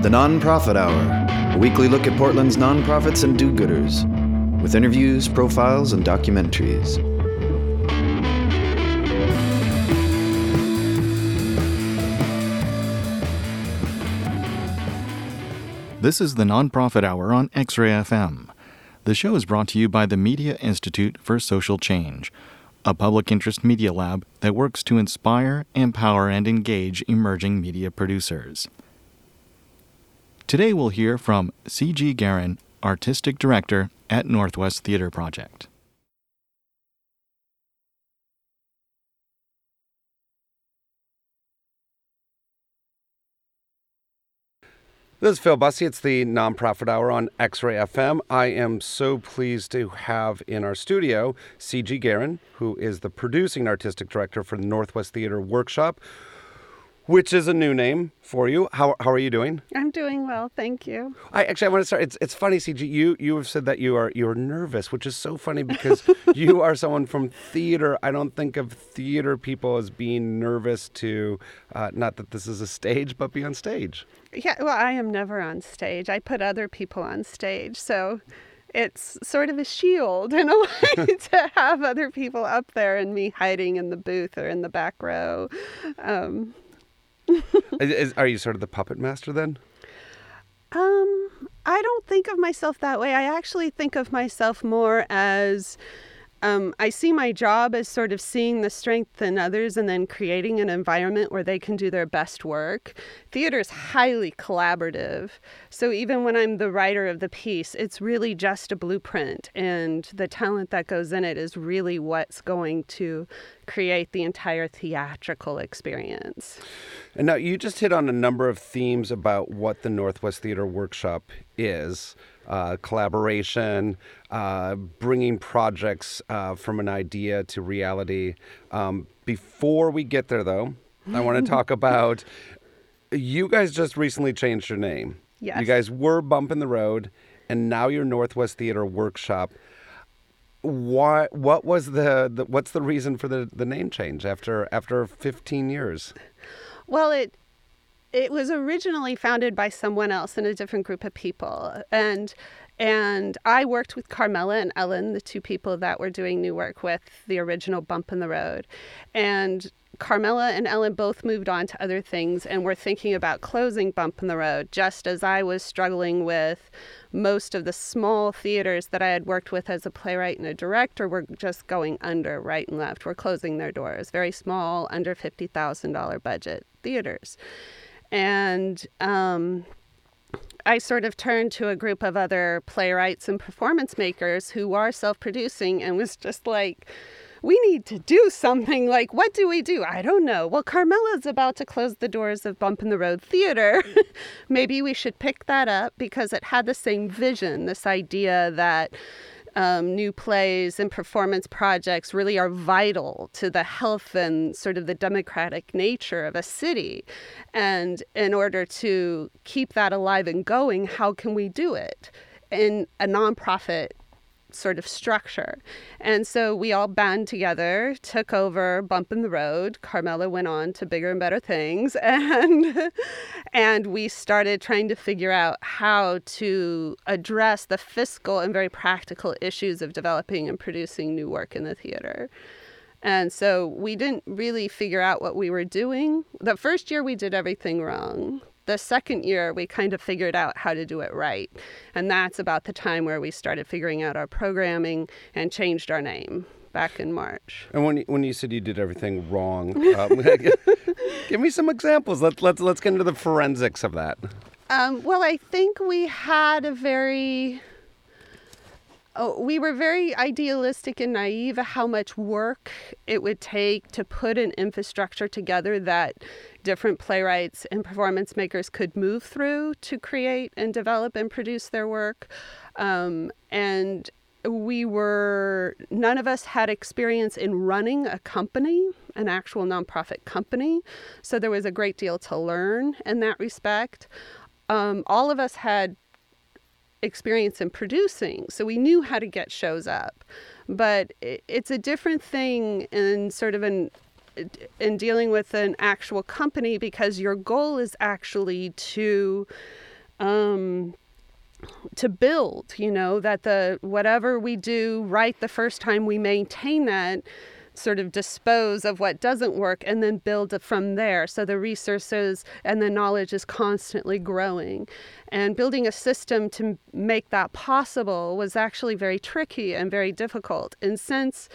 The Nonprofit Hour, a weekly look at Portland's nonprofits and do gooders, with interviews, profiles, and documentaries. This is the Nonprofit Hour on X Ray FM. The show is brought to you by the Media Institute for Social Change, a public interest media lab that works to inspire, empower, and engage emerging media producers. Today we'll hear from C.G. Guerin, Artistic Director at Northwest Theater Project. This is Phil Bussey. It's the Nonprofit Hour on X Ray FM. I am so pleased to have in our studio C.G. Guerin, who is the producing artistic director for the Northwest Theater Workshop, which is a new name for you. How, how are you doing? I'm doing well, thank you. I actually I want to start. It's it's funny, CG. You you have said that you are you are nervous, which is so funny because you are someone from theater. I don't think of theater people as being nervous to, uh, not that this is a stage, but be on stage. Yeah, well, I am never on stage. I put other people on stage, so it's sort of a shield in a way to have other people up there and me hiding in the booth or in the back row. Um, Is- are you sort of the puppet master then? Um, I don't think of myself that way. I actually think of myself more as um, I see my job as sort of seeing the strength in others and then creating an environment where they can do their best work. Theater is highly collaborative. So even when I'm the writer of the piece, it's really just a blueprint, and the talent that goes in it is really what's going to create the entire theatrical experience. And now you just hit on a number of themes about what the Northwest Theater Workshop is uh, collaboration, uh, bringing projects uh, from an idea to reality. Um, before we get there, though, I want to talk about you guys just recently changed your name. You guys were Bump in the Road, and now you're Northwest Theater Workshop. Why? What was the, the what's the reason for the, the name change after after 15 years? Well, it it was originally founded by someone else and a different group of people, and and I worked with Carmela and Ellen, the two people that were doing new work with the original Bump in the Road, and Carmela and Ellen both moved on to other things and were thinking about closing Bump in the Road, just as I was struggling with most of the small theaters that I had worked with as a playwright and a director were just going under right and left. Were closing their doors. Very small, under fifty thousand dollar budget theaters, and um, I sort of turned to a group of other playwrights and performance makers who are self producing and was just like, we need to do something. Like, what do we do? I don't know. Well, Carmela's about to close the doors of Bump in the Road Theater. Maybe we should pick that up because it had the same vision this idea that. Um, new plays and performance projects really are vital to the health and sort of the democratic nature of a city. And in order to keep that alive and going, how can we do it in a nonprofit sort of structure? And so we all band together, took over Bump in the Road. Carmela went on to bigger and better things, and and we started trying to figure out how to address the fiscal and very practical issues of developing and producing new work in the theater. And so we didn't really figure out what we were doing. The first year we did everything wrong. The second year we kind of figured out how to do it right. And that's about the time where we started figuring out our programming and changed our name back in March. And when you, when you said you did everything wrong, um, give me some examples. Let's let's let's get into the forensics of that. Um, well, I think we had a very. Oh, we were very idealistic and naive how much work it would take to put an infrastructure together that different playwrights and performance makers could move through to create and develop and produce their work. Um, and we were, none of us had experience in running a company, an actual nonprofit company. So there was a great deal to learn in that respect. Um, all of us had experience in producing, so we knew how to get shows up. But it's a different thing in sort of an in dealing with an actual company because your goal is actually to um, to build, you know, that the whatever we do right the first time we maintain that sort of dispose of what doesn't work and then build from there. So the resources and the knowledge is constantly growing. And building a system to make that possible was actually very tricky and very difficult. And since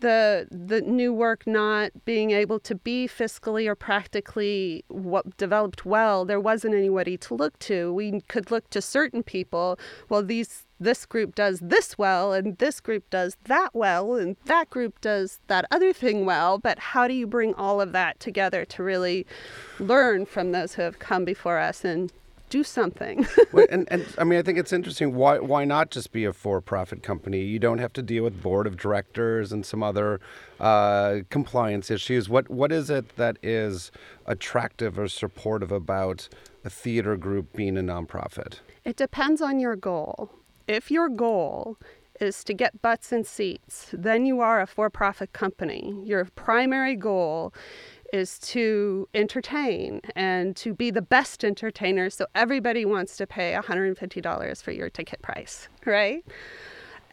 the the new work not being able to be fiscally or practically what developed well, there wasn't anybody to look to. We could look to certain people. Well, these this group does this well, and this group does that well, and that group does that other thing well. But how do you bring all of that together to really learn from those who have come before us and do something. well, and, and I mean, I think it's interesting. Why why not just be a for-profit company? You don't have to deal with board of directors and some other uh, compliance issues. What what is it that is attractive or supportive about a theater group being a nonprofit? It depends on your goal. If your goal is to get butts and seats, then you are a for profit company. Your primary goal is to entertain and to be the best entertainer. So everybody wants to pay $150 for your ticket price, right?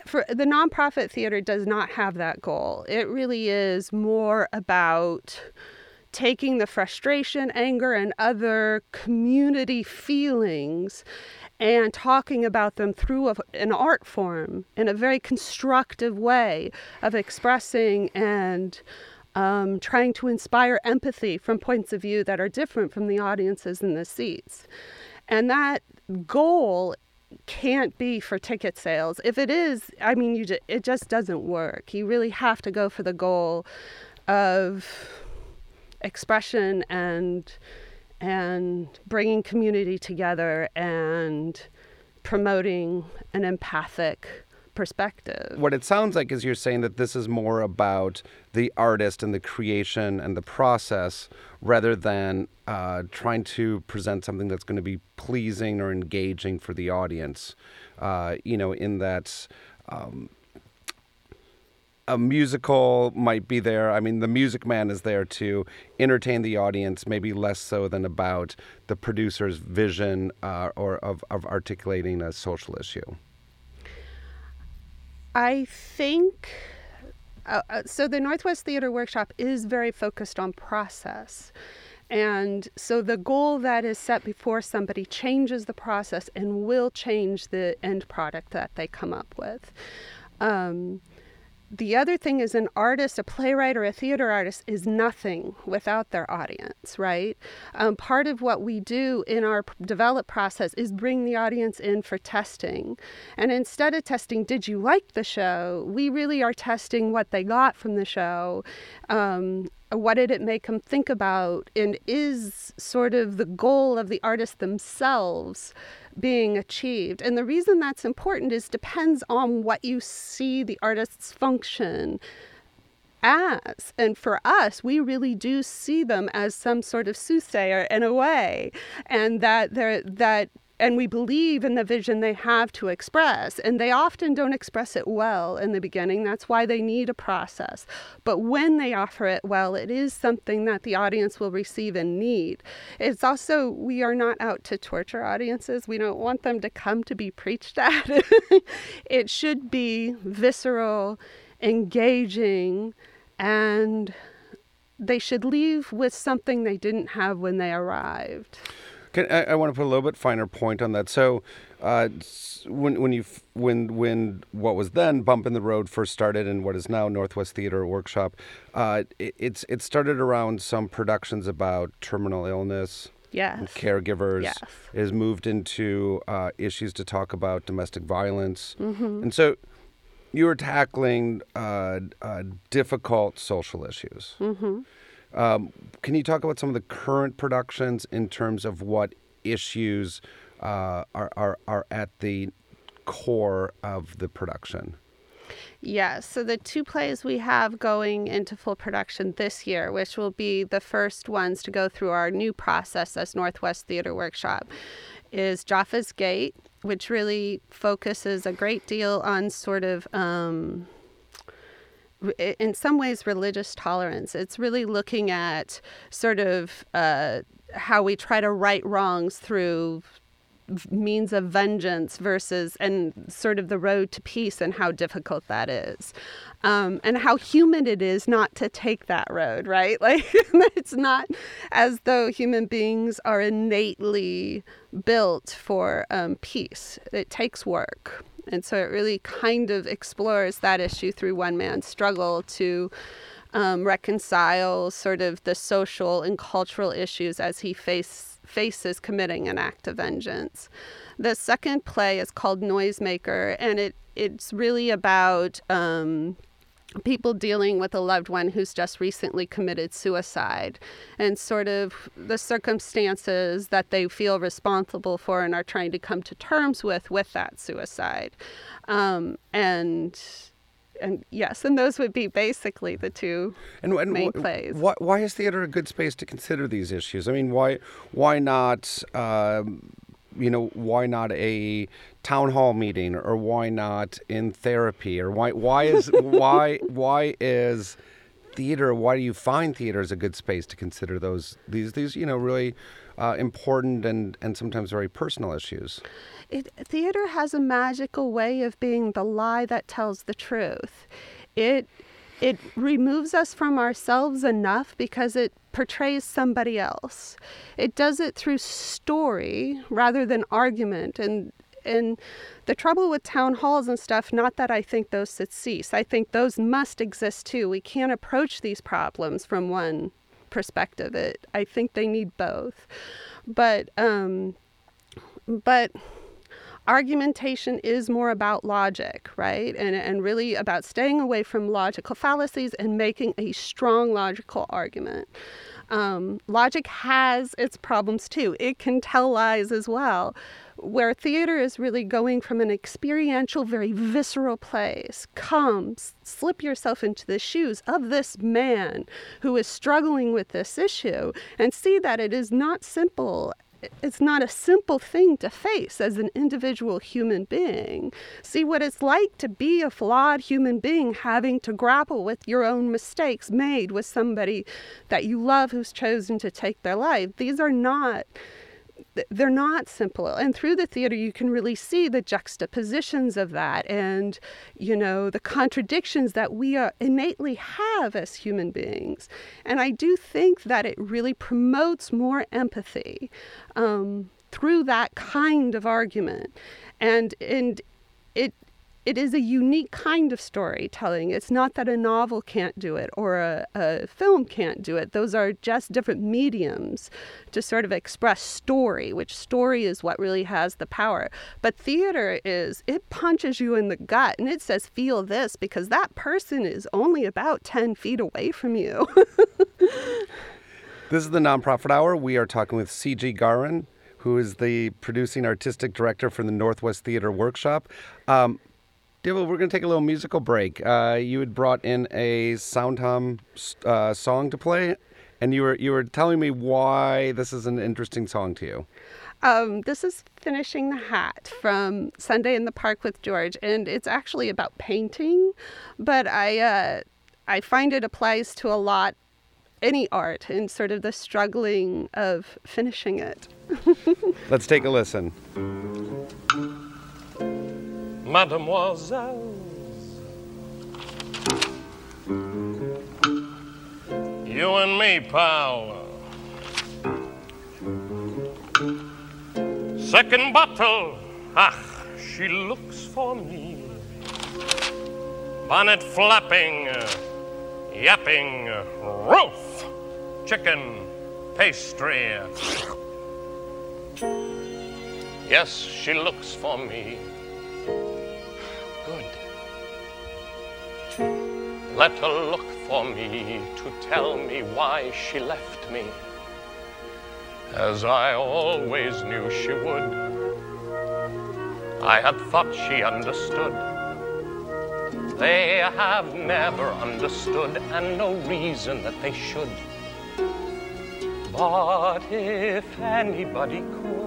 For the nonprofit theater does not have that goal. It really is more about taking the frustration, anger, and other community feelings and talking about them through a, an art form in a very constructive way of expressing and um, trying to inspire empathy from points of view that are different from the audiences in the seats. And that goal can't be for ticket sales. If it is, I mean, you just, it just doesn't work. You really have to go for the goal of expression and and bringing community together and promoting an empathic perspective. What it sounds like is you're saying that this is more about the artist and the creation and the process rather than uh, trying to present something that's going to be pleasing or engaging for the audience. Uh, you know, in that. Um, a musical might be there. I mean, the Music Man is there to entertain the audience, maybe less so than about the producer's vision uh, or of, of articulating a social issue. I think uh, uh, so. The Northwest Theater Workshop is very focused on process. And so the goal that is set before somebody changes the process and will change the end product that they come up with. Um, the other thing is an artist, a playwright, or a theater artist is nothing without their audience, right? Um, part of what we do in our develop process is bring the audience in for testing. And instead of testing, did you like the show? We really are testing what they got from the show. Um, what did it make them think about? And is sort of the goal of the artist themselves being achieved. And the reason that's important is depends on what you see the artist's function as. And for us, we really do see them as some sort of soothsayer in a way, and that they're that and we believe in the vision they have to express. And they often don't express it well in the beginning. That's why they need a process. But when they offer it well, it is something that the audience will receive and need. It's also, we are not out to torture audiences. We don't want them to come to be preached at. it should be visceral, engaging, and they should leave with something they didn't have when they arrived. Can, I, I, want to put a little bit finer point on that. So, uh, when when you when when what was then Bump in the Road first started, and what is now Northwest Theater Workshop, uh, it, it's it started around some productions about terminal illness. Yes. Caregivers yes. is moved into uh, issues to talk about domestic violence, mm-hmm. and so you were tackling uh, uh, difficult social issues. Mm-hmm. Um, can you talk about some of the current productions in terms of what issues uh, are, are, are at the core of the production? Yes. So the two plays we have going into full production this year, which will be the first ones to go through our new process as Northwest Theater Workshop, is Jaffa's Gate, which really focuses a great deal on sort of. Um, in some ways religious tolerance. It's really looking at sort of uh, how we try to right wrongs through means of vengeance versus and sort of the road to peace and how difficult that is. Um, and how human it is not to take that road right? Like it's not as though human beings are innately built for um, peace. It takes work and so it really kind of explores that issue through one man's struggle to um, reconcile sort of the social and cultural issues as he face, faces committing an act of vengeance. The second play is called Noisemaker, and it, it's really about um, people dealing with a loved one who's just recently committed suicide and sort of the circumstances that they feel responsible for and are trying to come to terms with with that suicide um, and and yes, and those would be basically the two and, and main plays. Why, why, is theater a good space to consider these issues? I mean, why why not? Uh, you know, why not a town hall meeting, or why not in therapy, or why why is why why is theater? Why do you find theater as a good space to consider those these these you know really uh, important and and sometimes very personal issues? it, theater has a magical way of being the lie that tells the truth. It it removes us from ourselves enough because it portrays somebody else. It does it through story rather than argument and and the trouble with town halls and stuff not that I think those should cease. I think those must exist too. We can't approach these problems from one perspective. It I think they need both. But um but argumentation is more about logic, right? And, and really about staying away from logical fallacies and making a strong logical argument. Um, logic has its problems too. It can tell lies as well. Where theater is really going from an experiential, very visceral place. Come, slip yourself into the shoes of this man who is struggling with this issue and see that it is not simple it's not a simple thing to face as an individual human being. See what it's like to be a flawed human being having to grapple with your own mistakes made with somebody that you love who's chosen to take their life. These are not they're not simple and through the theater you can really see the juxtapositions of that and you know the contradictions that we are innately have as human beings. And i do think that it really promotes more empathy um, through that kind of argument. And and it is a unique kind of storytelling. It's not that a novel can't do it or a, a, film can't do it. Those are just different mediums to sort of express story, which story is what really has the power. But theater is, it punches you in the gut and it says, feel this because that person is only about 10 feet away from you. this is the Nonprofit Hour. We are talking with C.G. Guerin who is the producing artistic director for the Northwest Theater Workshop. Um, Diva, we're going to take a little musical break. Uh, you had brought in a Sondheim uh, song to play, and you were you were telling me why this is an interesting song to you. Um, this is finishing the hat from Sunday in the Park with George, and it's actually about painting, but I uh, I find it applies to a lot any art and sort of the struggling of finishing it. Let's take a listen mademoiselles. You and me, pal. Second bottle, ah, she looks for me. Bonnet flapping, yapping, roof, chicken, pastry. Yes, she looks for me. Let her look for me to tell me why she left me, as I always knew she would. I had thought she understood. They have never understood, and no reason that they should. But if anybody could,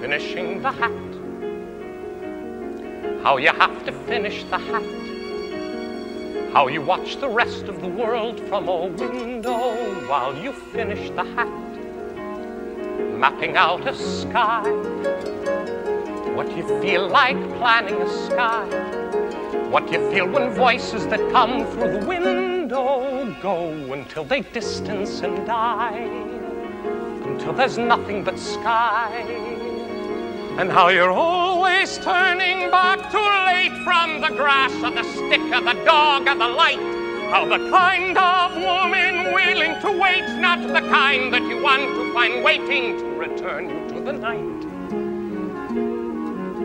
finishing the hat how you have to finish the hat. How you watch the rest of the world from a window while you finish the hat, mapping out a sky. What you feel like planning a sky. What you feel when voices that come through the window go until they distance and die, until there's nothing but sky and how you're always turning back too late from the grass or the stick or the dog or the light. How the kind of woman willing to wait's not the kind that you want to find waiting to return you to the night.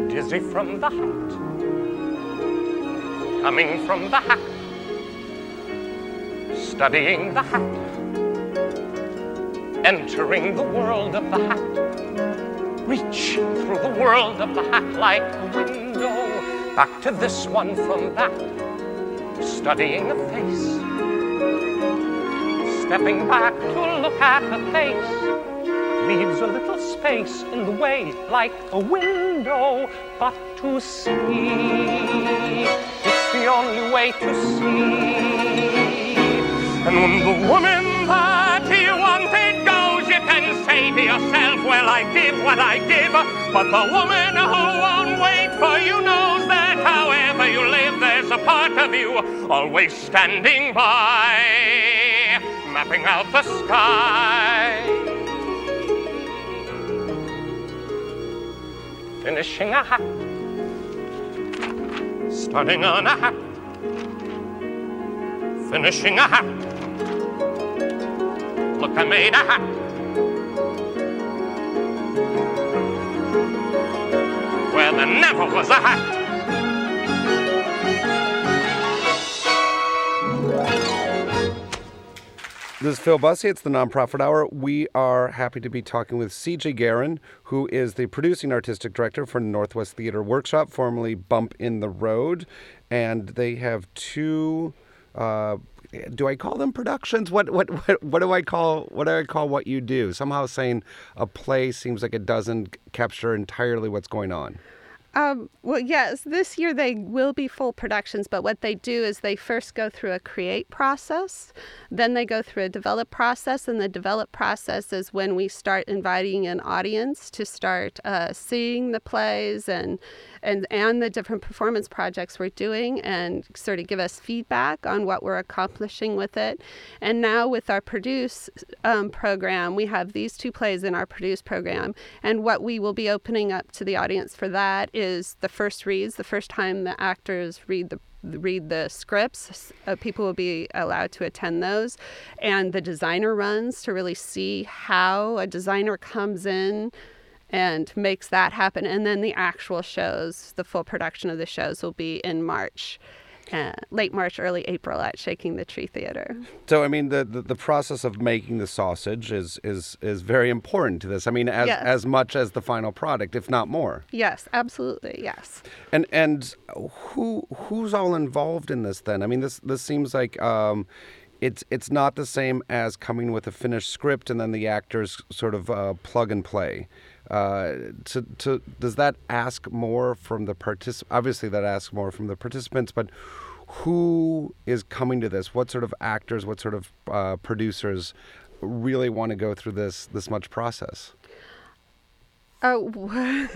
Dizzy from the hat, coming from the hat, studying the hat, entering the world of the hat reach through the world of the hat like a window, back to this one from that, studying the face, stepping back to look at the face, leaves a little space in the way like a window, but to see, it's the only way to see. And when the woman that say to yourself, well, I give what I give. But the woman who won't wait for you knows that however you live, there's a part of you always standing by, mapping out the sky. Finishing a hat, starting on a hat, finishing a hat look, I made a hat. Where there never was a hat. This is Phil Bussey. It's the Nonprofit Hour. We are happy to be talking with CJ Guerin, who is the producing artistic director for Northwest Theater Workshop, formerly Bump in the Road. And they have two uh, do I call them productions? What what what what do I call what do I call what you do? Somehow saying a play seems like it doesn't capture entirely what's going on. Um, well, yes, this year they will be full productions, but what they do is they first go through a create process, then they go through a develop process, and the develop process is when we start inviting an audience to start uh, seeing the plays and and and the different performance projects we're doing and sort of give us feedback on what we're accomplishing with it. And now with our produce um, program, we have these two plays in our produce program, and what we will be opening up to the audience for that is the first reads, the first time the actors read the read the scripts. Uh, people will be allowed to attend those, and the designer runs to really see how a designer comes in and makes that happen. And then the actual shows, the full production of the shows, will be in March. Uh, late March, early April at Shaking the Tree Theater. So, I mean, the, the, the, process of making the sausage is is is very important to this. I mean, as yes. as much as the final product, if not more. Yes, absolutely, yes. And and who who's all involved in this then? I mean, this this seems like. Um, it's it's not the same as coming with a finished script and then the actors sort of uh, plug and play. Uh, to, to, does that ask more from the participants? Obviously, that asks more from the participants, but who is coming to this? What sort of actors, what sort of uh, producers really want to go through this this much process? Oh,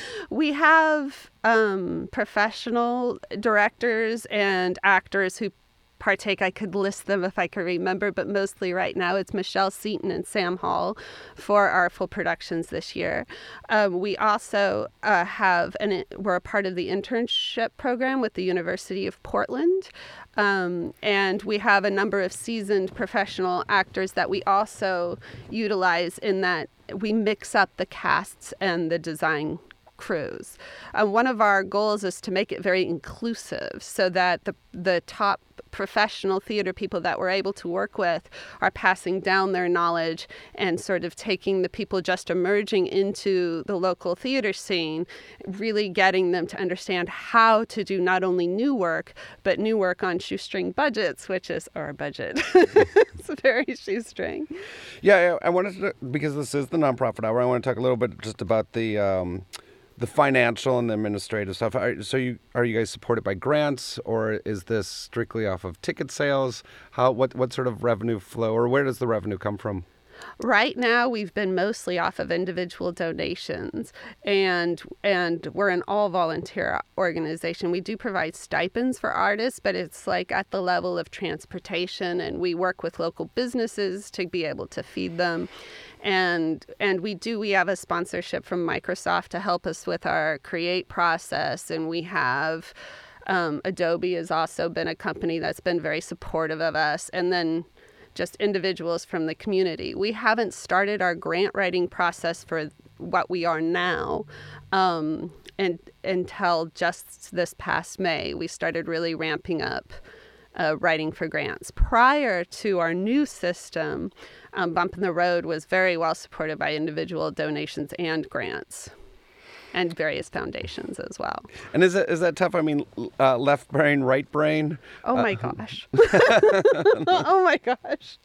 we have um, professional directors and actors who partake. I could list them if I could remember, but mostly right now it's Michelle Seaton and Sam Hall for our full productions this year. Um, we also uh, have, and we're a part of the internship program with the University of Portland. Um, and we have a number of seasoned professional actors that we also utilize in that we mix up the casts and the design crews. Uh, one of our goals is to make it very inclusive so that the, the top professional theater people that we're able to work with are passing down their knowledge and sort of taking the people just emerging into the local theater scene, really getting them to understand how to do not only new work, but new work on shoestring budgets, which is our budget. it's very shoestring. Yeah, I wanted to, because this is the nonprofit hour, I want to talk a little bit just about the. Um, the financial and the administrative stuff. Are, so you are you guys supported by grants, or is this strictly off of ticket sales? How what what sort of revenue flow, or where does the revenue come from? Right now, we've been mostly off of individual donations, and and we're an all volunteer organization. We do provide stipends for artists, but it's like at the level of transportation, and we work with local businesses to be able to feed them and and we do we have a sponsorship from Microsoft to help us with our create process and we have um, Adobe has also been a company that's been very supportive of us and then just individuals from the community. We haven't started our grant writing process for what we are now um, and, until just this past May. We started really ramping up uh, writing for grants. Prior to our new system, um, Bump in the Road was very well supported by individual donations and grants. And various foundations as well. And is that is that tough? I mean, uh, left brain, right brain. Oh my uh, gosh. oh my gosh.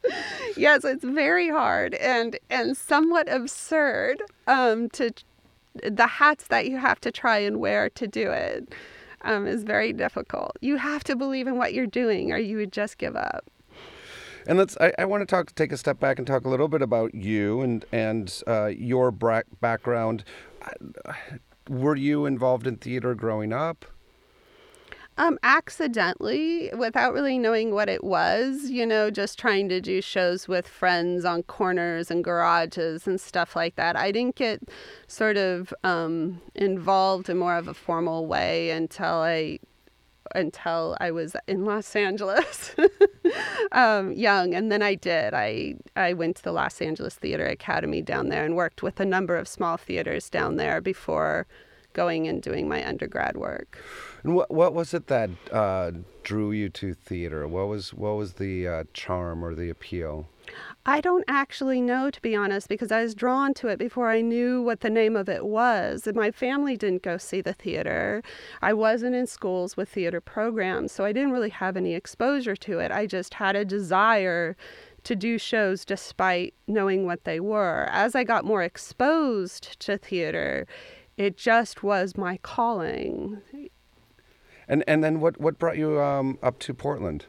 Yes, it's very hard and and somewhat absurd um, to the hats that you have to try and wear to do it um, is very difficult. You have to believe in what you're doing, or you would just give up. And let's. I, I want to talk, take a step back and talk a little bit about you and and uh, your bra- background. Were you involved in theater growing up? Um, accidentally, without really knowing what it was, you know, just trying to do shows with friends on corners and garages and stuff like that. I didn't get sort of um, involved in more of a formal way until I until I was in Los Angeles, um, young, and then I did. I I went to the Los Angeles Theater Academy down there and worked with a number of small theaters down there before going and doing my undergrad work. And what what was it that uh, drew you to theater? What was what was the uh, charm or the appeal? I don't actually know, to be honest, because I was drawn to it before I knew what the name of it was. My family didn't go see the theater. I wasn't in schools with theater programs, so I didn't really have any exposure to it. I just had a desire to do shows despite knowing what they were. As I got more exposed to theater, it just was my calling. And and then what what brought you um, up to Portland?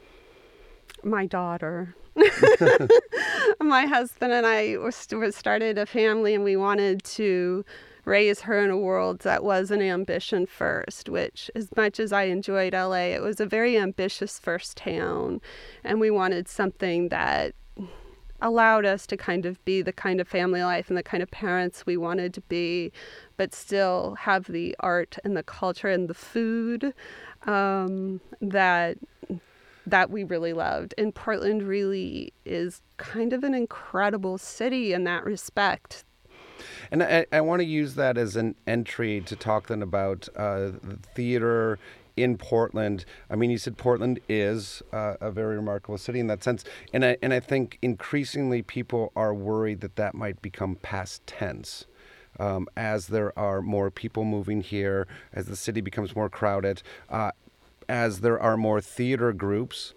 My daughter. my husband and I started a family, and we wanted to raise her in a world that was an ambition first, which, as much as I enjoyed LA, it was a very ambitious first town. And we wanted something that allowed us to kind of be the kind of family life and the kind of parents we wanted to be, but still have the art and the culture and the food um, that that we really loved. And Portland really is kind of an incredible city in that respect. And I, I want to use that as an entry to talk then about uh, theater in Portland. I mean, you said Portland is uh, a very remarkable city in that sense, and I and I think increasingly people are worried that that might become past tense. Um, as there are more people moving here, as the city becomes more crowded, uh, as there are more theater groups.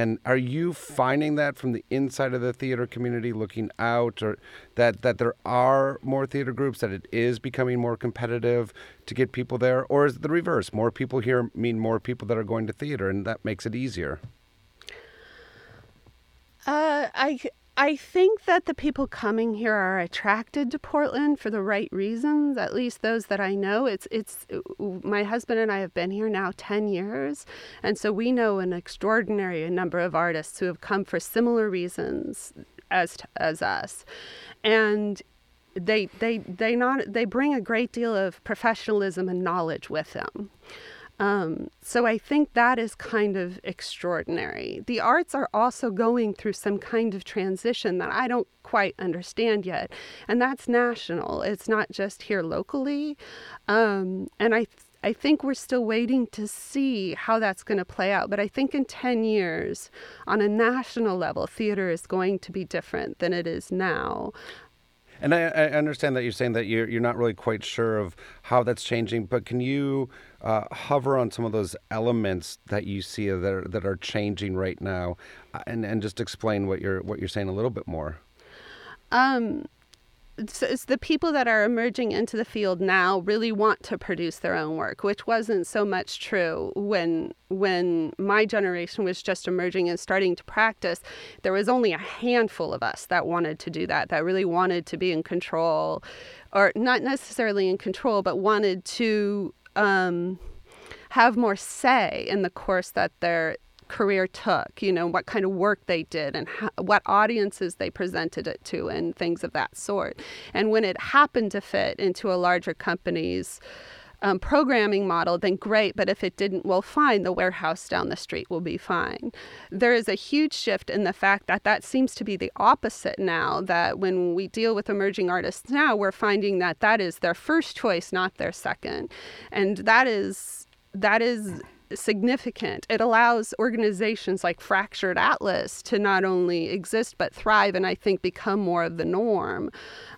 And are you finding that from the inside of the theater community, looking out, or that that there are more theater groups, that it is becoming more competitive to get people there, or is it the reverse? More people here mean more people that are going to theater, and that makes it easier. Uh, I I think that the people coming here are attracted to Portland for the right reasons. At least those that I know. It's it's my husband and I have been here now 10 years, and so we know an extraordinary number of artists who have come for similar reasons as as us. And they they they not they bring a great deal of professionalism and knowledge with them. Um, so I think that is kind of extraordinary. The arts are also going through some kind of transition that I don't quite understand yet, and that's national. It's not just here locally, um, and I. Th- I think we're still waiting to see how that's going to play out. But I think in 10 years, on a national level, theater is going to be different than it is now. And I, I, understand that you're saying that you're, you're not really quite sure of how that's changing, but can you uh, hover on some of those elements that you see that are, that are changing right now, uh, and, and just explain what you're what you're saying a little bit more? Um, it's, it's the people that are emerging into the field now really want to produce their own work, which wasn't so much true when when my generation was just emerging and starting to practice. There was only a handful of us that wanted to do that, that really wanted to be in control, or not necessarily in control, but wanted to um, have more say in the course that they're career took, you know, what kind of work they did and how, what audiences they presented it to and things of that sort. And when it happened to fit into a larger company's um, programming model, then great. But if it didn't, well, fine. The warehouse down the street will be fine. There is a huge shift in the fact that that seems to be the opposite now. That when we deal with emerging artists now, we're finding that that is their first choice, not their second, and that is that is significant. It allows organizations like Fractured Atlas to not only exist but thrive and I think become more of the norm.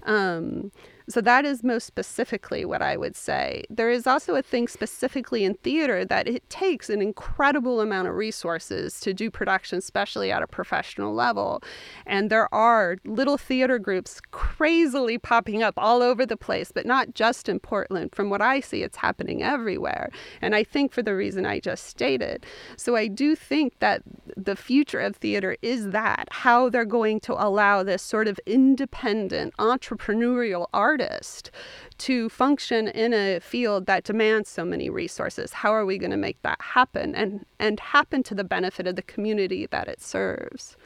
Um, so that is most specifically what I would say. There is also a thing specifically in theater that it takes an incredible amount of resources to do production, especially at a professional level. And there are little theater groups crazily popping up all over the place, but not just in Portland. From what I see, it's happening everywhere. And I think for the reason I just stated. So I do think that the future of theater is that how they're going to allow this sort of independent entrepreneurial art artist to function in a field that demands so many resources. How are we going to make that happen and, and happen to the benefit of the community that it serves?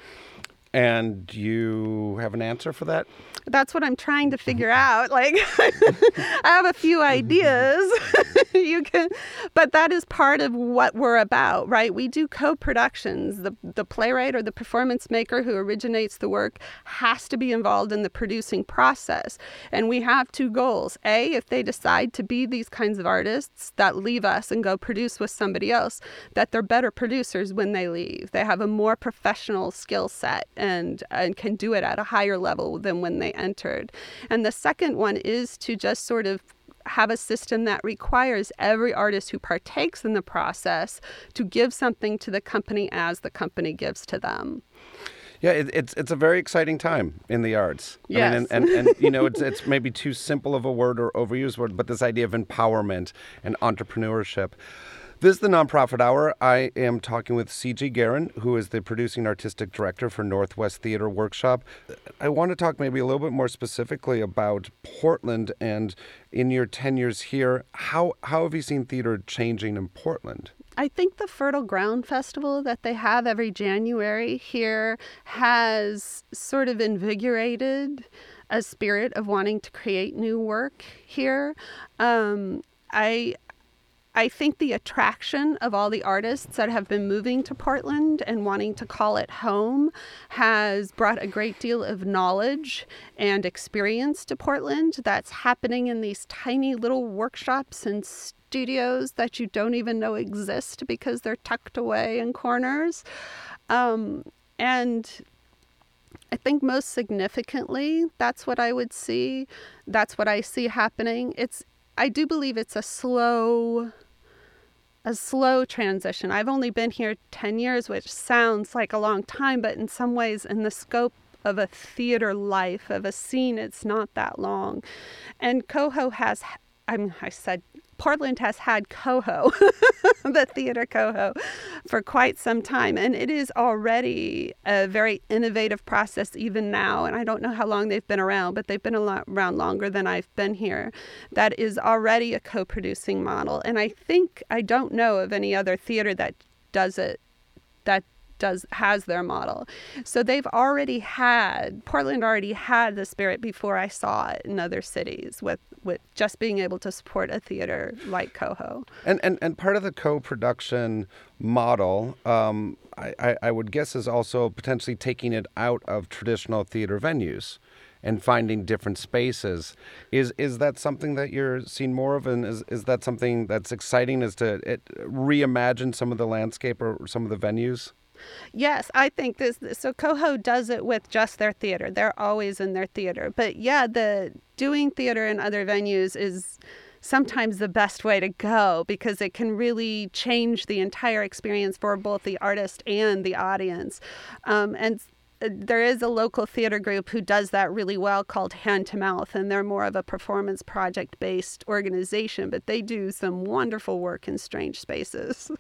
And you have an answer for that? That's what I'm trying to figure out. Like, I have a few ideas. you can, but that is part of what we're about, right? We do co-productions. The the playwright or the performance maker who originates the work has to be involved in the producing process, and we have two goals: a, if they decide to be these kinds of artists that leave us and go produce with somebody else, that they're better producers when they leave. They have a more professional skill set and and can do it at a higher level than when they entered. And the second one is to just sort of have a system that requires every artist who partakes in the process to give something to the company as the company gives to them. Yeah, it, it's it's a very exciting time in the arts. Yes. I mean, and, and, and you know, it's it's maybe too simple of a word or overused word, but this idea of empowerment and entrepreneurship. This is the Nonprofit Hour. I am talking with C.G. Guerin, who is the producing artistic director for Northwest Theater Workshop. I want to talk maybe a little bit more specifically about Portland and in your 10 years here, how, how have you seen theater changing in Portland? I think the Fertile Ground Festival that they have every January here has sort of invigorated a spirit of wanting to create new work here. Um, I I think the attraction of all the artists that have been moving to Portland and wanting to call it home has brought a great deal of knowledge and experience to Portland that's happening in these tiny little workshops and studios that you don't even know exist because they're tucked away in corners. Um, and I think most significantly, that's what I would see. That's what I see happening. It's I do believe it's a slow a slow transition. I've only been here 10 years, which sounds like a long time, but in some ways, in the scope of a theater life, of a scene, it's not that long. And Coho has, I mean, I said Portland has had Coho, the theater Coho, for quite some time. And it is already a very innovative process, even now. And I don't know how long they've been around, but they've been around longer than I've been here. That is already a co producing model. And I think, I don't know of any other theater that does it, that does has their model. So they've already had Portland already had the spirit before I saw it in other cities with with just being able to support a theater like Coho. And and, and part of the co-production model, um, I, I would guess, is also potentially taking it out of traditional theater venues and finding different spaces. Is is that something that you're seeing more of, and is, is that something that's exciting? Is to it, reimagine some of the landscape or some of the venues? Yes, I think this. So Coho does it with just their theater. They're always in their theater. But yeah, the doing theater in other venues is sometimes the best way to go because it can really change the entire experience for both the artist and the audience. Um, and there is a local theater group who does that really well called Hand to Mouth, and they're more of a performance project based organization, but they do some wonderful work in strange spaces.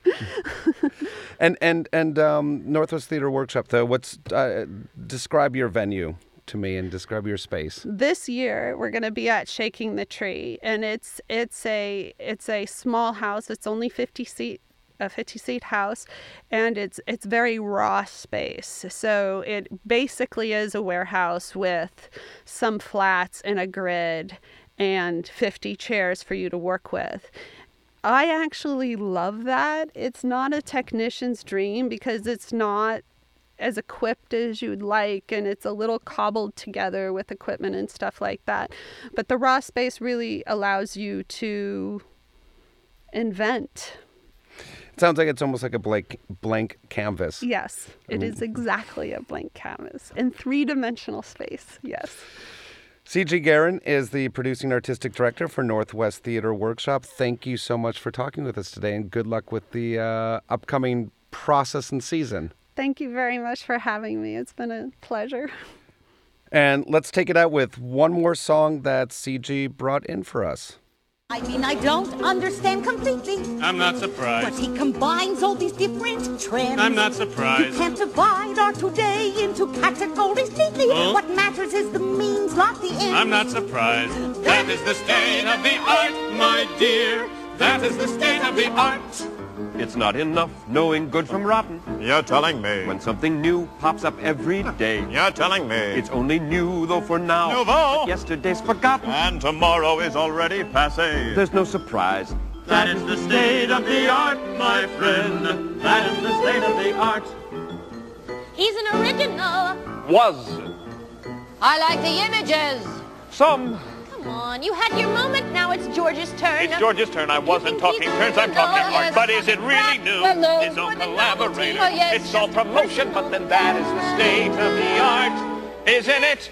and and and um, Northwest Theater Workshop, though, what's uh, describe your venue to me and describe your space. This year we're going to be at Shaking the Tree, and it's it's a it's a small house. It's only 50 seat a 50 seat house and it's it's very raw space so it basically is a warehouse with some flats and a grid and 50 chairs for you to work with I actually love that. It's not a technician's dream because it's not as equipped as you'd like and it's a little cobbled together with equipment and stuff like that. But the raw space really allows you to invent. It sounds like it's almost like a blank blank canvas. Yes, it is exactly a blank canvas in three-dimensional space. Yes. C.G. Guerin is the producing artistic director for Northwest Theater Workshop. Thank you so much for talking with us today, and good luck with the uh, upcoming process and season. Thank you very much for having me. It's been a pleasure. And let's take it out with one more song that CG brought in for us. I mean, I don't understand completely. I'm not surprised. But he combines all these different trends. I'm not surprised. You can't divide our today into categories neatly. Huh? What matters is the means, not the end. I'm not surprised. That is the state of the art, my dear. That is the state of the art. It's not enough knowing good from rotten You're telling me. when something new pops up every day. You're telling me. It's only new though for now. Nouveau. But yesterday's forgotten. And tomorrow is already passé. There's no surprise. That is the state of the art, my friend. That is the state of the art. He's an original. Was I like the images. some Come on, you had your moment. Now it's George's turn. It's George's turn. I wasn't talking turns. I'm talking art. But is it really new? It's all collaborator. Oh, yes. It's all promotion. But then that is the state of the art, isn't it?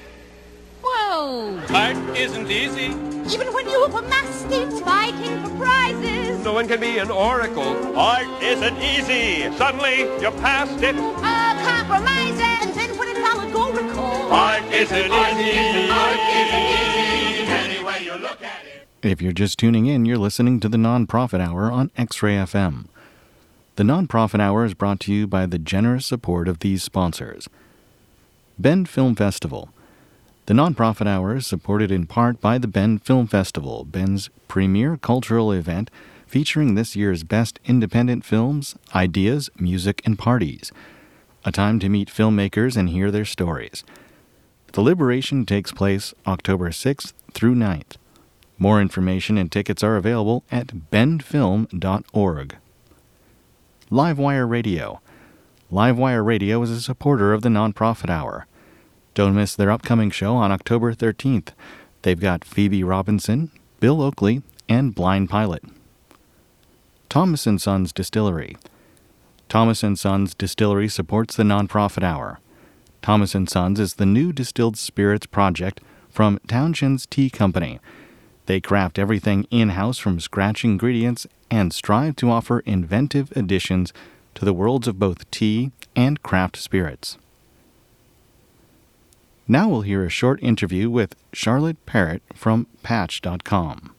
Whoa. Art isn't easy. Even when you've amassed it, fighting for prizes. no one can be an oracle. Art isn't easy. Suddenly, you're past it. Uh, compromises. And then when it's allegorical. Art isn't easy. Art isn't easy. You look at it. If you're just tuning in, you're listening to the Nonprofit Hour on X Ray FM. The Nonprofit Hour is brought to you by the generous support of these sponsors Bend Film Festival. The Nonprofit Hour is supported in part by the Bend Film Festival, Bend's premier cultural event featuring this year's best independent films, ideas, music, and parties. A time to meet filmmakers and hear their stories. The Liberation takes place October 6th through 9th. More information and tickets are available at bendfilm.org. Livewire Radio. Livewire Radio is a supporter of the Nonprofit Hour. Don't miss their upcoming show on October 13th. They've got Phoebe Robinson, Bill Oakley, and Blind Pilot. Thomas & Sons Distillery. Thomas & Sons Distillery supports the Nonprofit Hour. Thomas & Sons is the new distilled spirits project from Townshend's Tea Company. They craft everything in-house from scratch ingredients and strive to offer inventive additions to the worlds of both tea and craft spirits. Now we'll hear a short interview with Charlotte Parrott from Patch.com.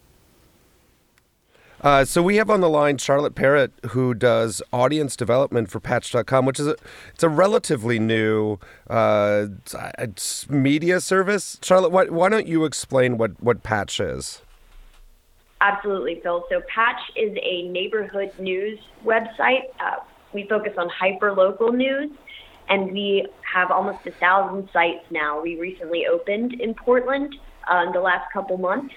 Uh, so we have on the line Charlotte Parrott, who does audience development for Patch.com, which is a it's a relatively new uh, media service. Charlotte, why, why don't you explain what what Patch is? Absolutely, Phil. So Patch is a neighborhood news website. Uh, we focus on hyper local news, and we have almost a thousand sites now. We recently opened in Portland uh, in the last couple months,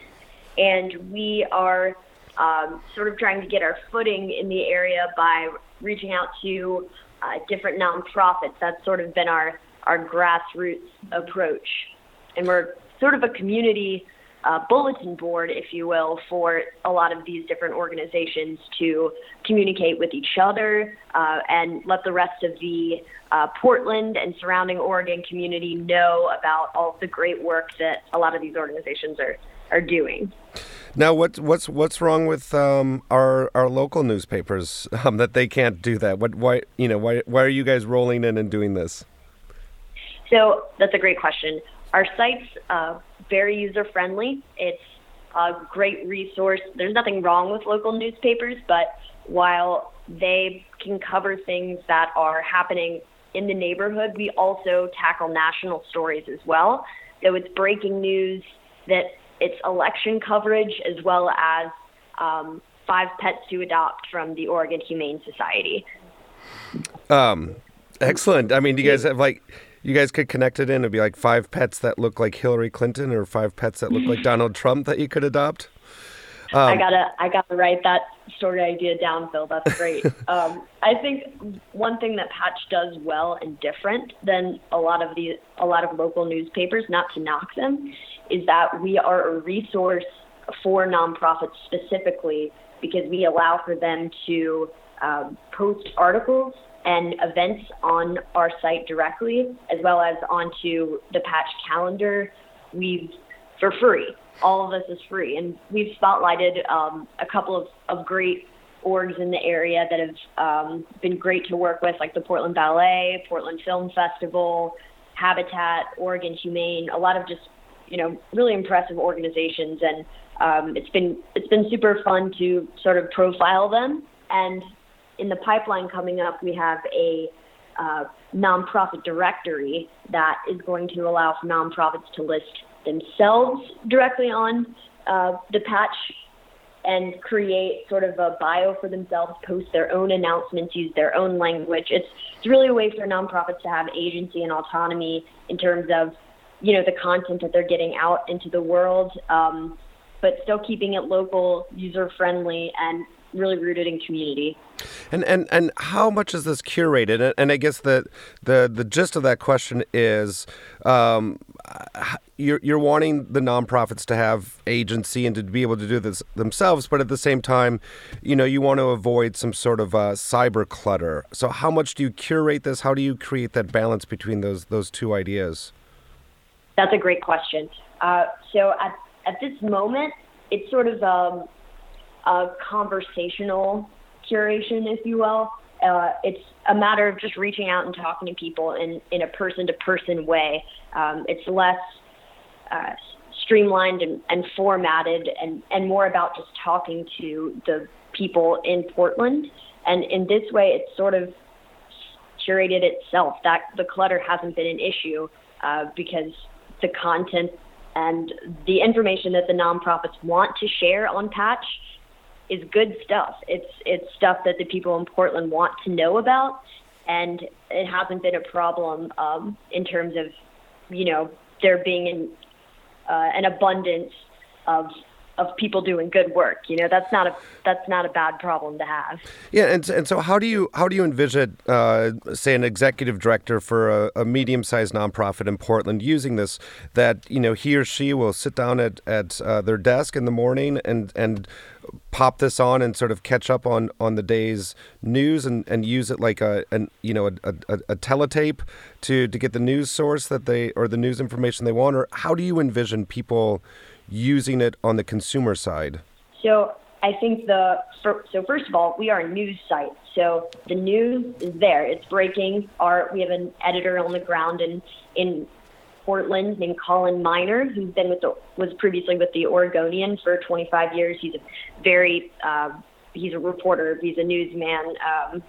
and we are um, sort of trying to get our footing in the area by reaching out to uh, different nonprofits. That's sort of been our our grassroots approach, and we're sort of a community uh, bulletin board, if you will, for a lot of these different organizations to communicate with each other uh, and let the rest of the uh, Portland and surrounding Oregon community know about all the great work that a lot of these organizations are are doing. Now, what's what's what's wrong with um, our our local newspapers um, that they can't do that? What why you know why why are you guys rolling in and doing this? So that's a great question. Our site's uh, very user friendly. It's a great resource. There's nothing wrong with local newspapers, but while they can cover things that are happening in the neighborhood, we also tackle national stories as well. So it's breaking news that it's election coverage as well as um, five pets to adopt from the Oregon Humane Society. Um, excellent. I mean, do you guys have like, you guys could connect it in and be like five pets that look like Hillary Clinton or five pets that look like Donald Trump that you could adopt? Um, I gotta, I gotta write that story idea down, Phil. That's great. um, I think one thing that Patch does well and different than a lot of the, a lot of local newspapers, not to knock them, is that we are a resource for nonprofits specifically because we allow for them to um, post articles and events on our site directly, as well as onto the Patch calendar. We've for free. All of this is free, and we've spotlighted um, a couple of, of great orgs in the area that have um, been great to work with, like the Portland Ballet, Portland Film Festival, Habitat, Oregon Humane, a lot of just you know really impressive organizations, and um, it's been it's been super fun to sort of profile them. And in the pipeline coming up, we have a uh, nonprofit directory that is going to allow for nonprofits to list themselves directly on uh, the patch and create sort of a bio for themselves, post their own announcements, use their own language. It's it's really a way for nonprofits to have agency and autonomy in terms of you know the content that they're getting out into the world, um, but still keeping it local, user friendly, and really rooted in community. And and and how much is this curated? And I guess the the the gist of that question is, um, you're you're wanting the nonprofits to have agency and to be able to do this themselves, but at the same time, you know, you want to avoid some sort of uh, cyber clutter. So how much do you curate this? How do you create that balance between those those two ideas? That's a great question. Uh, so at at this moment, it's sort of um, a conversational curation, if you will. Uh, it's a matter of just reaching out and talking to people in, in a person to person way. Um, it's less uh, streamlined and, and formatted and, and more about just talking to the people in Portland. And in this way, it's sort of curated itself. That the clutter hasn't been an issue uh, because the content and the information that the nonprofits want to share on Patch is good stuff. It's it's stuff that the people in Portland want to know about, and it hasn't been a problem um, in terms of, you know, there being an uh, an abundance of of people doing good work. You know, that's not a that's not a bad problem to have. Yeah, and and so how do you how do you envision, uh, say, an executive director for a, a medium sized nonprofit in Portland using this? That you know he or she will sit down at at uh, their desk in the morning and and pop this on and sort of catch up on on the day's news and, and use it like a an, you know a, a, a teletape to to get the news source that they or the news information they want or how do you envision people using it on the consumer side? So I think the so first of all, we are a news site. So the news is there. It's breaking. Our we have an editor on the ground in in Portland named Colin Miner, who's been with the was previously with the Oregonian for 25 years. He's a very uh, he's a reporter. He's a newsman. Um,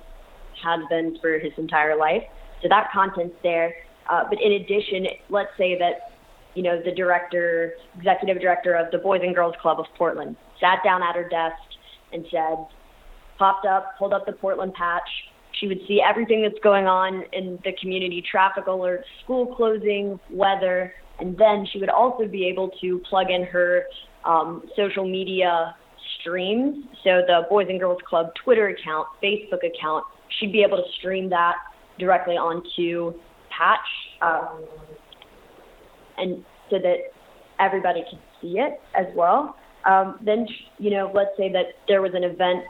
has been for his entire life. So that content's there. Uh, but in addition, let's say that you know, the director, executive director of the Boys and Girls Club of Portland, sat down at her desk and said, popped up, pulled up the Portland patch. She would see everything that's going on in the community traffic alerts, school closing, weather, and then she would also be able to plug in her um, social media streams. So the Boys and Girls Club Twitter account, Facebook account, she'd be able to stream that directly onto Patch. Um, and so that everybody could see it as well. Um, then, you know, let's say that there was an event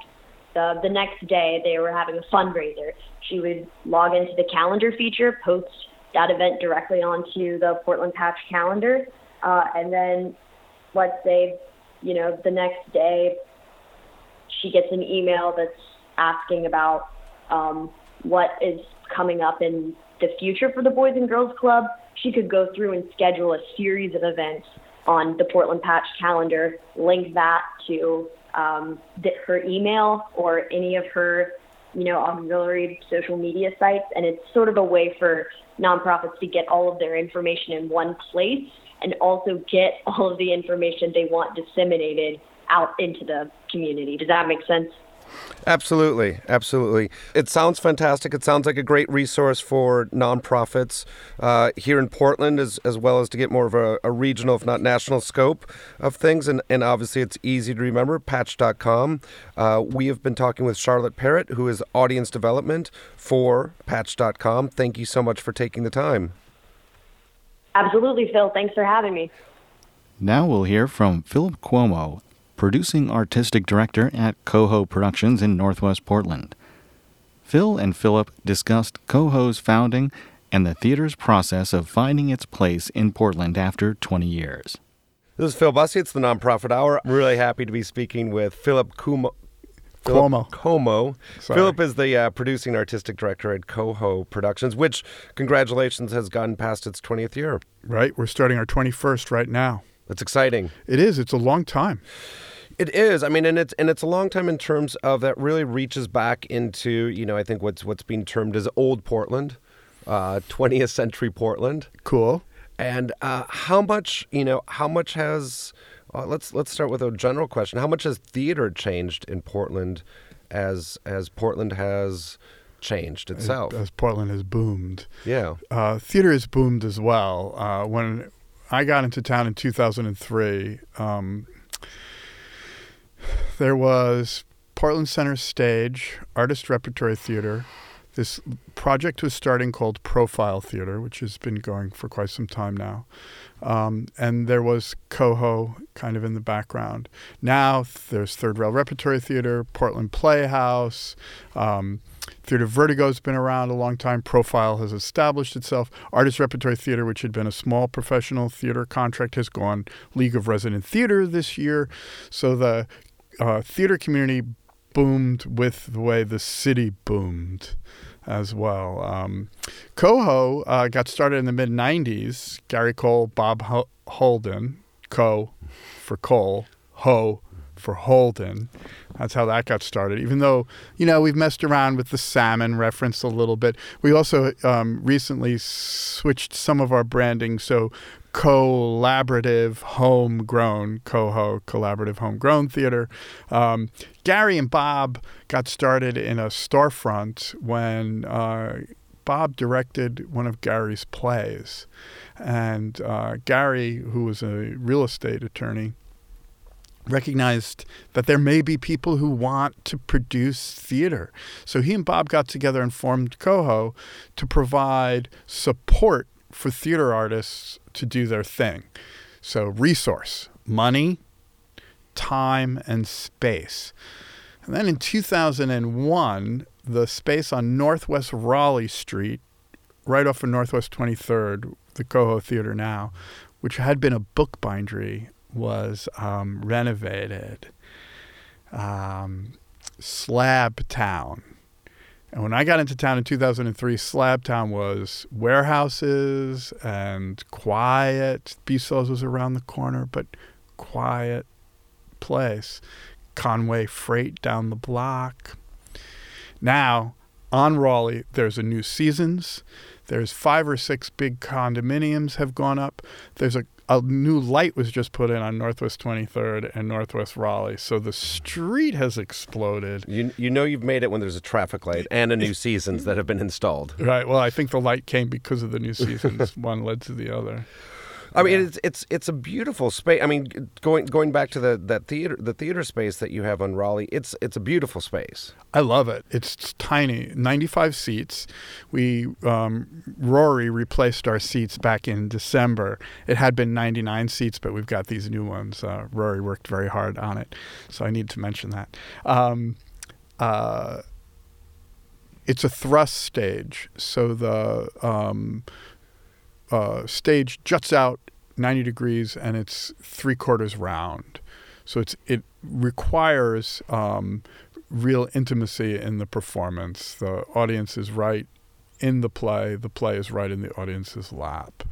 uh, the next day, they were having a fundraiser. She would log into the calendar feature, post that event directly onto the Portland Patch calendar, uh, and then let's say, you know, the next day she gets an email that's asking about um, what is coming up in the future for the Boys and Girls Club, she could go through and schedule a series of events on the Portland Patch calendar, link that to um, her email or any of her, you know, auxiliary social media sites, and it's sort of a way for nonprofits to get all of their information in one place and also get all of the information they want disseminated out into the community. Does that make sense? Absolutely, absolutely. It sounds fantastic. It sounds like a great resource for nonprofits uh, here in Portland, as, as well as to get more of a, a, regional, if not national, scope of things. And, and obviously, it's easy to remember Patch.com. Uh, we have been talking with Charlotte Parrott, who is audience development for Patch.com. Thank you so much for taking the time. Absolutely, Phil. Thanks for having me. Now we'll hear from Philip Cuomo, producing artistic director at Coho Productions in Northwest Portland. Phil and Philip discussed Coho's founding and the theater's process of finding its place in Portland after 20 years. This is Phil Bussey. It's the Nonprofit Hour. I'm really happy to be speaking with Philip Cuomo. Cuomo. Cuomo. Philip is the uh, producing artistic director at Coho Productions, which, congratulations, has gotten past its 20th year. Right. We're starting our 21st right now. That's exciting. It is. It's a long time. It is. I mean, and it's and it's a long time in terms of that really reaches back into you know I think what's what's being termed as old Portland, uh, 20th century Portland. Cool. And uh, how much you know? How much has? Uh, let's let's start with a general question. How much has theater changed in Portland, as as Portland has changed itself? As, as Portland has boomed. Yeah. Uh, theater has boomed as well. Uh, when I got into town in 2003. Um, there was Portland Center Stage, Artist Repertory Theater. This project was starting called Profile Theater, which has been going for quite some time now. Um, and there was Coho kind of in the background. Now there's Third Rail Repertory Theater, Portland Playhouse, um, Theater Vertigo has been around a long time. Profile has established itself. Artist Repertory Theater, which had been a small professional theater contract, has gone League of Resident Theater this year. So the uh, theater community boomed with the way the city boomed as well. Um, Coho uh, got started in the mid 90s. Gary Cole, Bob Ho- Holden, Co for Cole, Ho for Holden. That's how that got started. Even though, you know, we've messed around with the salmon reference a little bit. We also um, recently switched some of our branding. So collaborative homegrown coho collaborative homegrown theater um, gary and bob got started in a storefront when uh, bob directed one of gary's plays and uh, gary who was a real estate attorney recognized that there may be people who want to produce theater. So he and Bob got together and formed Coho to provide support for theater artists to do their thing. So, resource, money, time, and space. And then in 2001, the space on Northwest Raleigh Street, right off of Northwest 23rd, the Coho Theater now, which had been a bookbindery was um, renovated. Um, Slab Town. And when I got into town in 2003, Slab Town was warehouses and quiet. Bezos was around the corner, but quiet place. Conway Freight down the block. Now, on Raleigh, there's a new Seasons. There's five or six big condominiums have gone up. There's a, a new light was just put in on Northwest 23rd and Northwest Raleigh. So the street has exploded. You, you know you've made it when there's a traffic light and a new seasons that have been installed. Right. Well, I think the light came because of the new seasons. One led to the other. I mean, it's it's it's a beautiful space. I mean, going going back to the that theater the theater space that you have on Raleigh, it's it's a beautiful space. I love it. It's tiny, ninety five seats. We um, Rory replaced our seats back in December. It had been ninety nine seats, but we've got these new ones. Uh, Rory worked very hard on it, so I need to mention that. Um, uh, it's a thrust stage, so the um, uh, stage juts out 90 degrees and it's three quarters round. So it's it requires um, real intimacy in the performance. The audience is right in the play, the play is right in the audience's lap.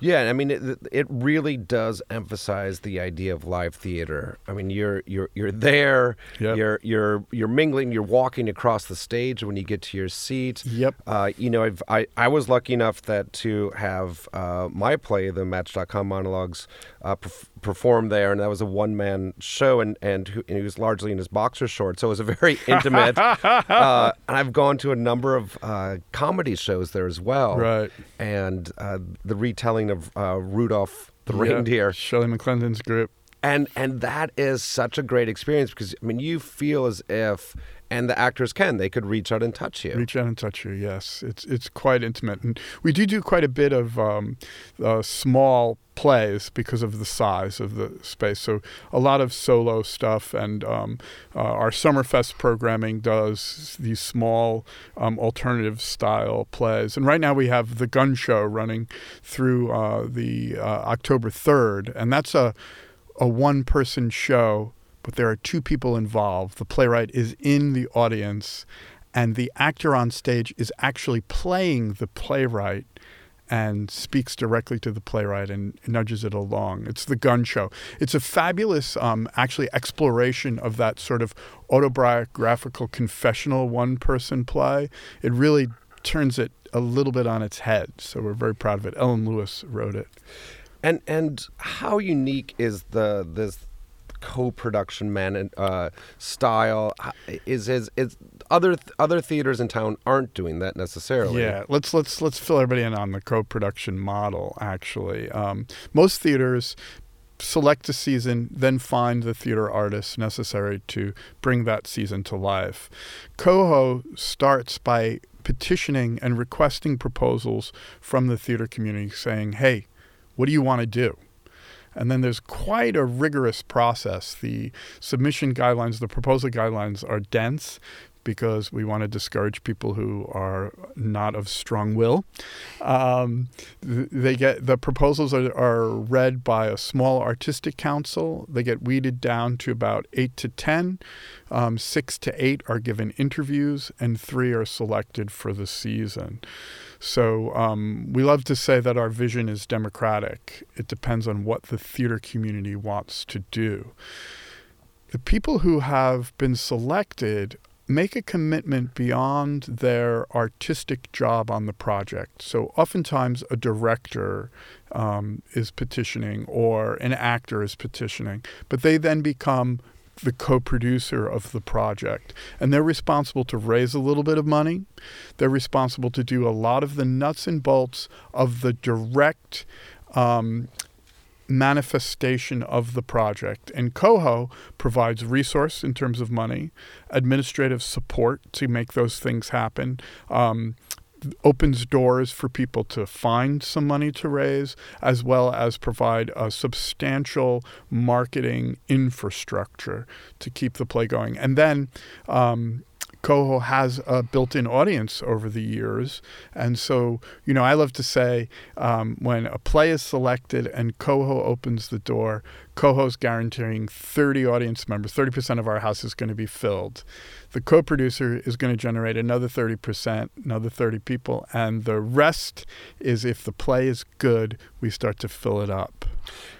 Yeah, I mean, it, it really does emphasize the idea of live theater. I mean, you're you're you're there, Yep. you're you're you're mingling, you're walking across the stage when you get to your seat. Yep. Uh, you know, I've, I I was lucky enough that to have uh, my play, the Match.com monologues, uh, perf- perform there, and that was a one man show, and and, who, and he was largely in his boxer shorts, so it was a very intimate. uh, and I've gone to a number of uh, comedy shows there as well, Right. And uh, the retelling of uh, Rudolph the Yeah, reindeer, Shelley McLendon's group. and and that is such a great experience because I mean you feel as if, and the actors can, they could reach out and touch you. Reach out and touch you. Yes, it's it's quite intimate, and we do do quite a bit of um, uh, small plays because of the size of the space. So a lot of solo stuff, and um, uh, our Summerfest programming does these small um, alternative style plays. And right now we have the Gun Show running through uh, the uh, October third, and that's a a one person show, but there are two people involved. The playwright is in the audience, and the actor on stage is actually playing the playwright and speaks directly to the playwright and nudges it along. It's the gun show. It's a fabulous, um, actually, exploration of that sort of autobiographical confessional one person play. It really turns it a little bit on its head. So we're very proud of it. Ellen Lewis wrote it. And and how unique is the this co-production man uh, style? Is is is other other theaters in town aren't doing that necessarily. Yeah, let's let's let's fill everybody in on the co-production model. Actually, um, most theaters select a season, then find the theater artists necessary to bring that season to life. Coho starts by petitioning and requesting proposals from the theater community, saying, "Hey, what do you want to do?" And then there's quite a rigorous process. The submission guidelines, the proposal guidelines are dense because we want to discourage people who are not of strong will. Um, they get the proposals are, are read by a small artistic council. They get weeded down to about eight to ten. Um, six to eight are given interviews, and three are selected for the season. So um, we love to say that our vision is democratic. It depends on what the theater community wants to do. The people who have been selected make a commitment beyond their artistic job on the project. So oftentimes a director um, is petitioning or an actor is petitioning, but they then become the co-producer of the project and they're responsible to raise a little bit of money they're responsible to do a lot of the nuts and bolts of the direct um, manifestation of the project. And Coho provides resource in terms of money, administrative support to make those things happen. Um, opens doors for people to find some money to raise, as well as provide a substantial marketing infrastructure to keep the play going. And then um, Coho has a built-in audience over the years, and so you know I love to say um, when a play is selected and Coho opens the door, Coho's guaranteeing 30 audience members. 30% of our house is going to be filled. The co-producer is going to generate another 30%, another 30 people, and the rest is if the play is good, we start to fill it up.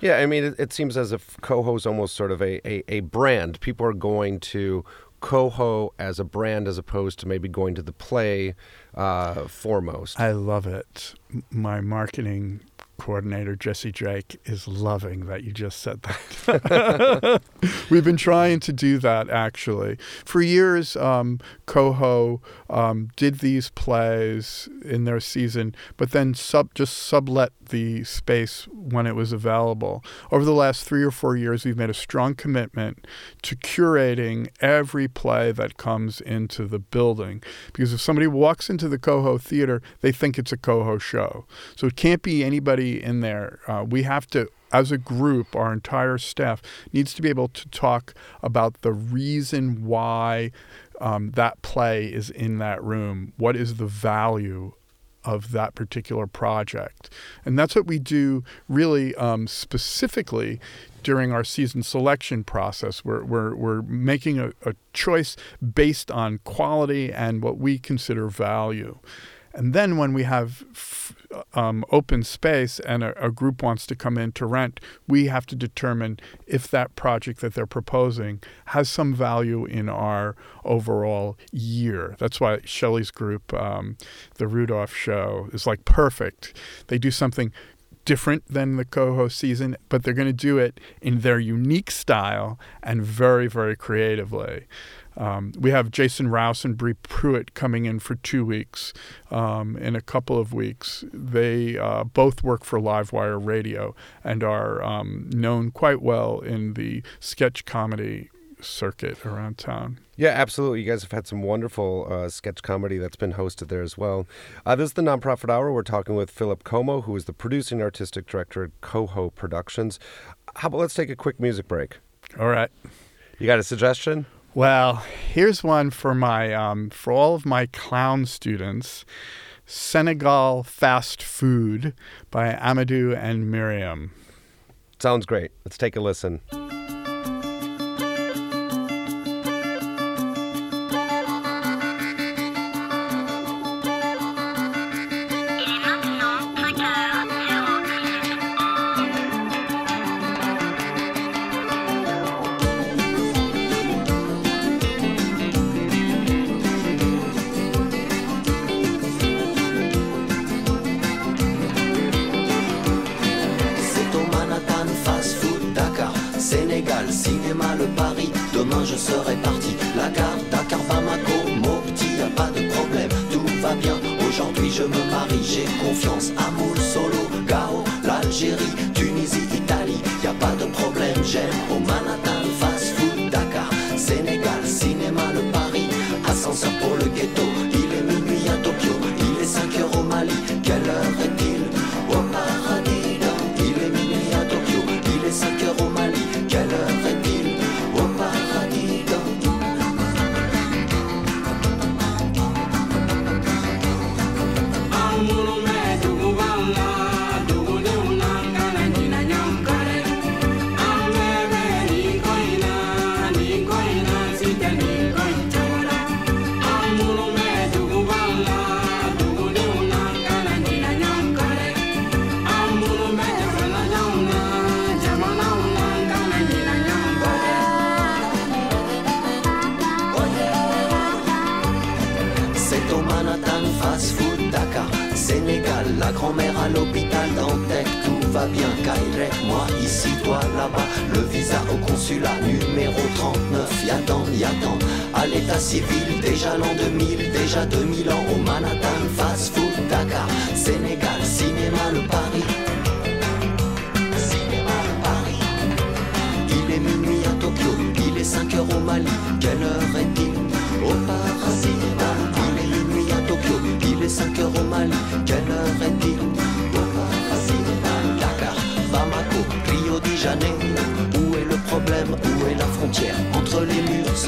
Yeah, I mean, it, it seems as if Coho's almost sort of a, a, a brand. People are going to Coho as a brand as opposed to maybe going to the play uh, foremost. I love it. My marketing coordinator, Jesse Drake, is loving that you just said that. We've been trying to do that actually. For years, um, Coho um, did these plays in their season, but then sub just sublet the space when it was available. Over the last three or four years, we've made a strong commitment to curating every play that comes into the building. Because if somebody walks into the Coho Theater, they think it's a Coho show. So it can't be anybody in there. Uh, we have to as a group, our entire staff needs to be able to talk about the reason why um, that play is in that room. What is the value of that particular project? And that's what we do really um, specifically during our season selection process. We're, we're, we're making a, a choice based on quality and what we consider value. And then when we have um, open space and a, a, group wants to come in to rent, we have to determine if that project that they're proposing has some value in our overall year. That's why Shelley's group, um, the Rudolph Show, is like perfect. They do something different than the Coho season, but they're going to do it in their unique style and very, very creatively. Um, we have Jason Rouse and Bree Pruitt coming in for two weeks um, in a couple of weeks. They uh, both work for Livewire Radio and are um, known quite well in the sketch comedy circuit around town. Yeah, absolutely. You guys have had some wonderful uh, sketch comedy that's been hosted there as well. Uh, this is the Nonprofit Hour. We're talking with Philip Cuomo, who is the producing artistic director at Coho Productions. How about let's take a quick music break? All right. You got a suggestion? Well, here's one for my um, for all of my clown students. Senegal Fast Food by Amadou and Mariam. Sounds great. Let's take a listen.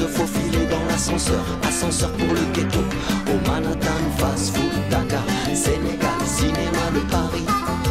se faufiler dans l'ascenseur, ascenseur pour le ghetto. Au Manhattan, fast food, Dakar, Sénégal, cinéma de Paris.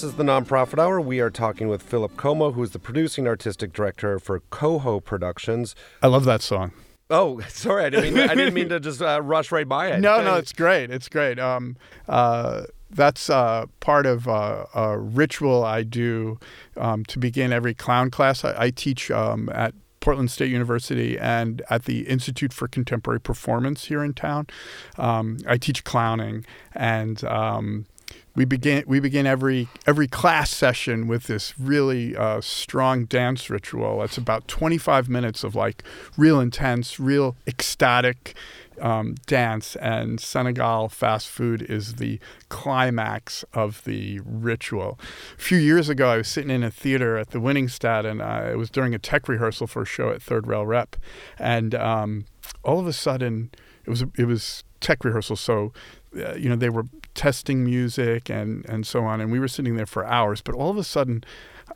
This is the Nonprofit Hour. We are talking with Philip Cuomo, who is the producing artistic director for Coho Productions. I love that song. Oh, sorry, I didn't mean to, I didn't mean to just uh, rush right by it. No, no, it's great. It's great. Um, uh, that's uh, part of uh, a ritual I do um, to begin every clown class. I, I teach um, at Portland State University and at the Institute for Contemporary Performance here in town. Um, I teach clowning, and um, we begin we begin every every class session with this really uh, strong dance ritual. It's about 25 minutes of like real intense, real ecstatic um, dance, and Senegal fast food is the climax of the ritual. A few years ago, I was sitting in a theater at the Winningstad, and uh, it was during a tech rehearsal for a show at Third Rail Rep, and um, all of a sudden, it was it was tech rehearsal, so uh, you know they were testing music and and so on, and we were sitting there for hours. But all of a sudden,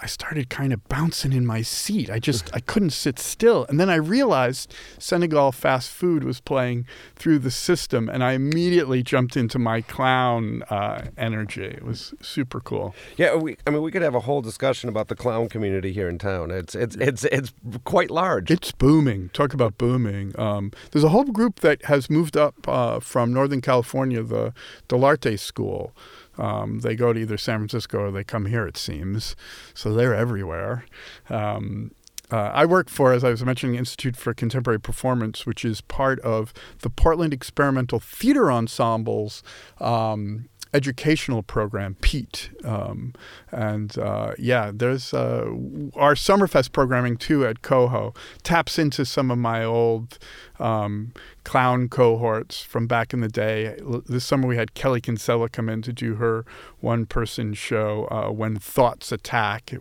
I started kind of bouncing in my seat. I just I couldn't sit still. And then I realized Senegal fast food was playing through the system, and I immediately jumped into my clown uh, energy. It was super cool. Yeah, we, I mean, we could have a whole discussion about the clown community here in town. It's it's it's it's quite large. It's booming. Talk about booming. Um, there's a whole group that has moved up uh, from Northern California, the Dell'Arte School. Um, they go to either San Francisco or they come here, it seems. So they're everywhere. Um, uh, I work for, as I was mentioning, Institute for Contemporary Performance, which is part of the Portland Experimental Theater Ensemble's um, educational program, PETE. Um, and uh, yeah, there's uh, our Summerfest programming too at Coho taps into some of my old um, clown cohorts from back in the day. This summer we had Kelly Kinsella come in to do her one person show, uh, When Thoughts Attack.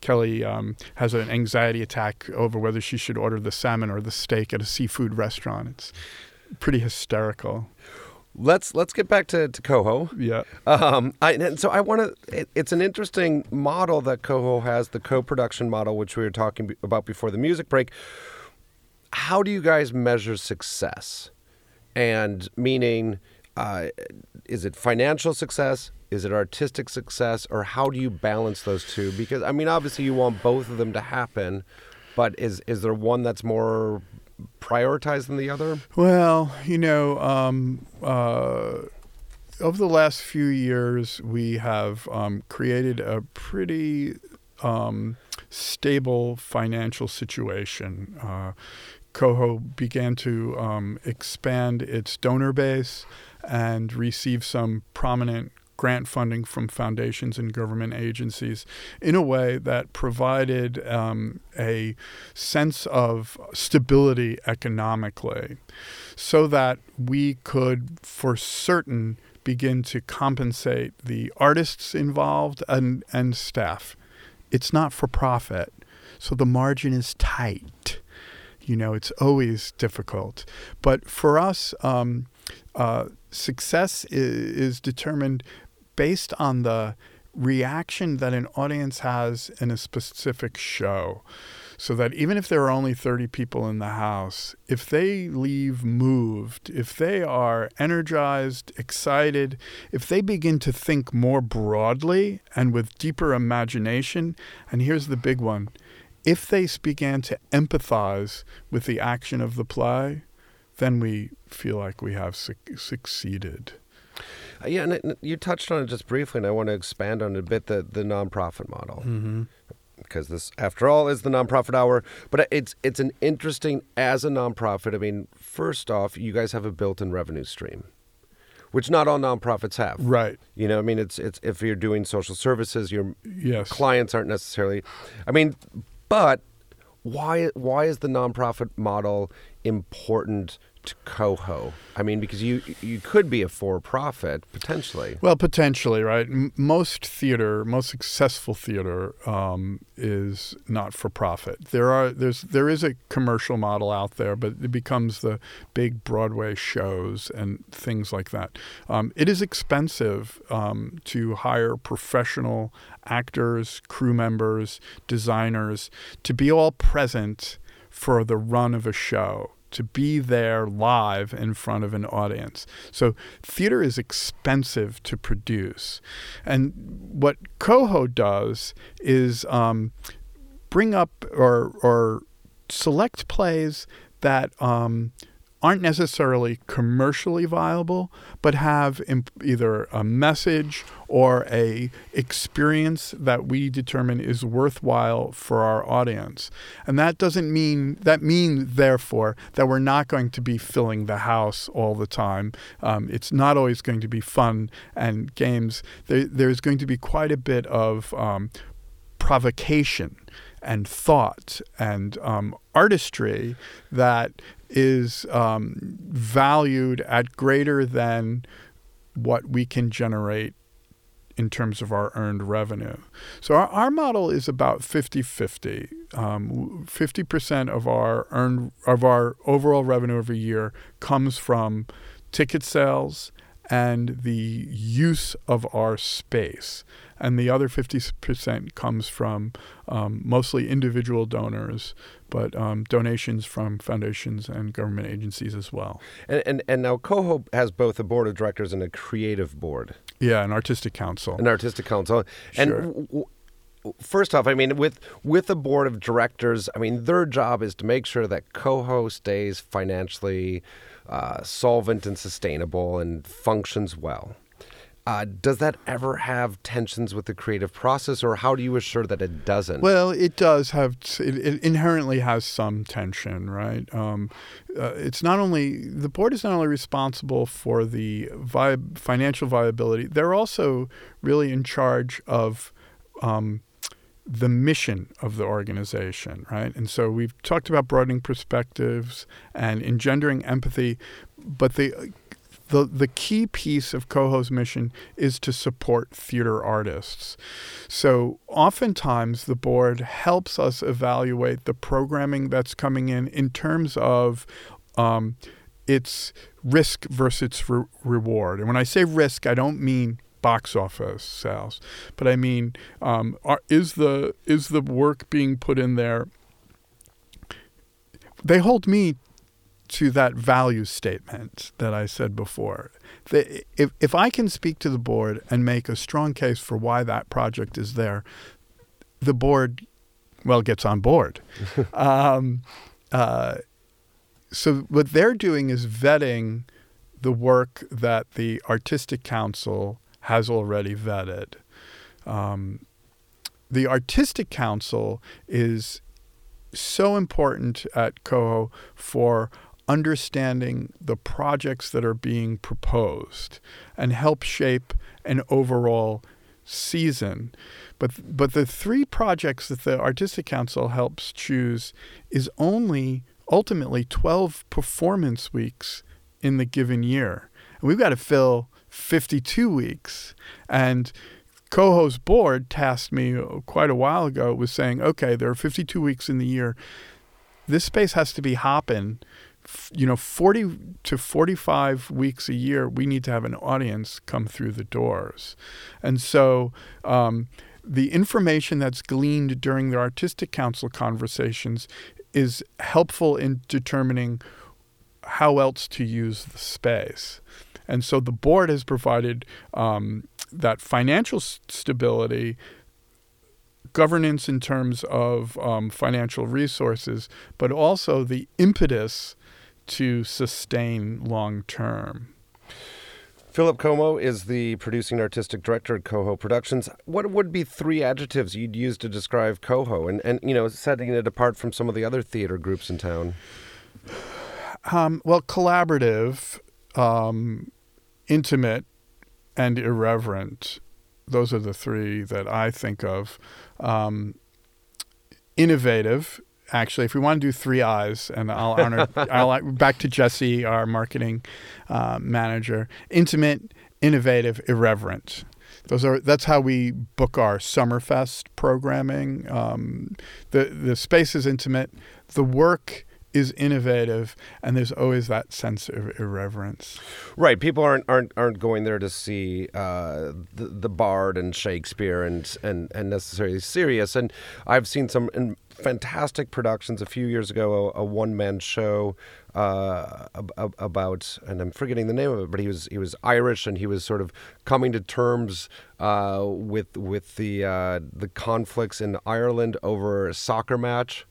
Kelly um, has an anxiety attack over whether she should order the salmon or the steak at a seafood restaurant. It's pretty hysterical let's let's get back to, to Coho. Yeah. Um, I, and so I want to. It's an interesting model that Coho has, the co-production model, which we were talking about before the music break. How do you guys measure success? And meaning, uh, is it financial success? Is it artistic success? Or how do you balance those two? Because I mean, obviously, you want both of them to happen, but is is there one that's more prioritized than the other? Well, you know, um, uh, over the last few years, we have um, created a pretty um, stable financial situation. Uh, Coho began to um, expand its donor base and receive some prominent grant funding from foundations and government agencies in a way that provided um, a sense of stability economically so that we could, for certain, begin to compensate the artists involved and, and staff. It's not for profit, so the margin is tight. You know, it's always difficult. But for us, um, uh, success is, is determined based on the reaction that an audience has in a specific show. So that even if there are only 30 people in the house, if they leave moved, if they are energized, excited, if they begin to think more broadly and with deeper imagination, and here's the big one if they began to empathize with the action of the play, then we feel like we have su- succeeded. Uh, yeah, and you touched on it just briefly, and I want to expand on it a bit the the nonprofit model. Mm-hmm. Because this, after all, is the nonprofit hour. But it's it's an interesting as a nonprofit. I mean, first off, you guys have a built-in revenue stream, which not all nonprofits have. Right. You know, I mean, it's it's if you're doing social services, your yes. clients aren't necessarily. I mean, but why why is the nonprofit model important coho? I mean, because you you could be a for-profit potentially. Well, potentially, right? M- most theater, most successful theater, um, is not for profit. There are there's there is a commercial model out there, but it becomes the big Broadway shows and things like that. Um, it is expensive um, to hire professional actors, crew members, designers to be all present for the run of a show to be there live in front of an audience. So theater is expensive to produce. And what Coho does is um, bring up or, or select plays that um, aren't necessarily commercially viable, but have imp- either a message or a experience that we determine is worthwhile for our audience. And that doesn't mean that means therefore that we're not going to be filling the house all the time. Um, it's not always going to be fun and games. There, there's going to be quite a bit of um, provocation and thought and um, artistry that is um, valued at greater than what we can generate in terms of our earned revenue. So our, our model is about 50-50. Um, 50% of our earned of our overall revenue every year comes from ticket sales and the use of our space and the other 50% comes from um, mostly individual donors, but um, donations from foundations and government agencies as well. And, and, and now Coho has both a board of directors and a creative board. Yeah, an artistic council. An artistic council. Sure. And w- w- first off, I mean, with with a board of directors, I mean, their job is to make sure that Coho stays financially uh, solvent and sustainable and functions well. Uh, does that ever have tensions with the creative process, or how do you assure that it doesn't? Well, it does have. It, it inherently has some tension, right? Um, uh, it's not only the board is not only responsible for the vi- financial viability; they're also really in charge of. Um, the mission of the organization, right? And so we've talked about broadening perspectives and engendering empathy, but the the the key piece of Coho's mission is to support theater artists. So oftentimes the board helps us evaluate the programming that's coming in in terms of um, its risk versus re- reward. And when I say risk, I don't mean box office sales, but I mean um, are, is the is the work being put in there? They hold me to that value statement that I said before. The, if, if I can speak to the board and make a strong case for why that project is there, the board, well, gets on board. um, uh, so what they're doing is vetting the work that the Artistic Council has already vetted. Um, the Artistic Council is so important at Coho for understanding the projects that are being proposed and help shape an overall season. But but the three projects that the Artistic Council helps choose is only ultimately 12 performance weeks in the given year. And we've got to fill 52 weeks. And Coho's board tasked me quite a while ago with saying, okay, there are 52 weeks in the year. This space has to be hopping you know, 40 to 45 weeks a year, we need to have an audience come through the doors. And so um, the information that's gleaned during the Artistic Council conversations is helpful in determining how else to use the space. And so the board has provided um, that financial stability governance in terms of um, financial resources, but also the impetus to sustain long term. Philip Cuomo is the producing artistic director at Coho Productions. What would be three adjectives you'd use to describe Coho and, and you know, setting it apart from some of the other theater groups in town? Um, well, collaborative, um, intimate, and irreverent. Those are the three that I think of. Um, innovative, actually, if we want to do three eyes, and I'll honor, I'll back to Jesse, our marketing uh, manager. Intimate, innovative, irreverent. Those are that's how we book our Summerfest programming. Um, the the space is intimate. The work is innovative, and there's always that sense of irreverence. Right. People aren't aren't aren't going there to see uh, the the Bard and Shakespeare and and and necessarily serious. And I've seen some fantastic productions a few years ago. A, a one man show uh, about, and I'm forgetting the name of it, but he was he was Irish and he was sort of coming to terms uh, with with the uh, the conflicts in Ireland over a soccer match.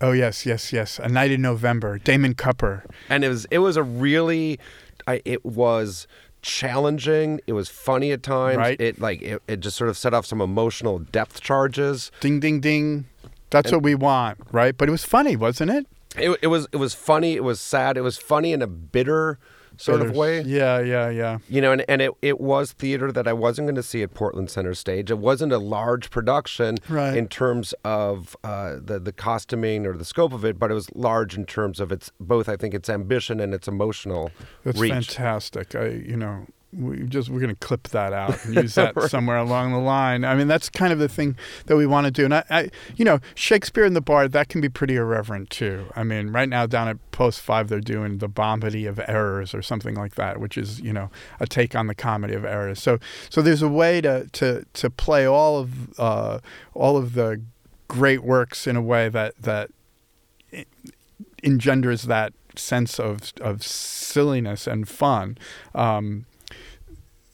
Oh yes, yes, yes. A Night in November. Damon Cupper. And it was it was a really, I, it was challenging. It was funny at times. Right. It like it, it just sort of set off some emotional depth charges. Ding ding ding. That's and, what we want, right? But it was funny, wasn't it? It, it was it was funny. It was sad. It was funny in a bitter sort of way. Yeah, yeah, yeah. You know, and, and it, it was theater that I wasn't going to see at Portland Center Stage. It wasn't a large production right. in terms of uh, the the costuming or the scope of it, but it was large in terms of its both. I think its ambition and its emotional. That's reach. fantastic. I you know we just we're going to clip that out and use that right. somewhere along the line. I mean, that's kind of the thing that we want to do. And I, I, you know, Shakespeare in the Bard that can be pretty irreverent too. I mean, right now down at Post Five, they're doing the Bombity of Errors or something like that, which is you know a take on the Comedy of Errors. So so there's a way to to to play all of uh, all of the great works in a way that that engenders that sense of of silliness and fun. Um,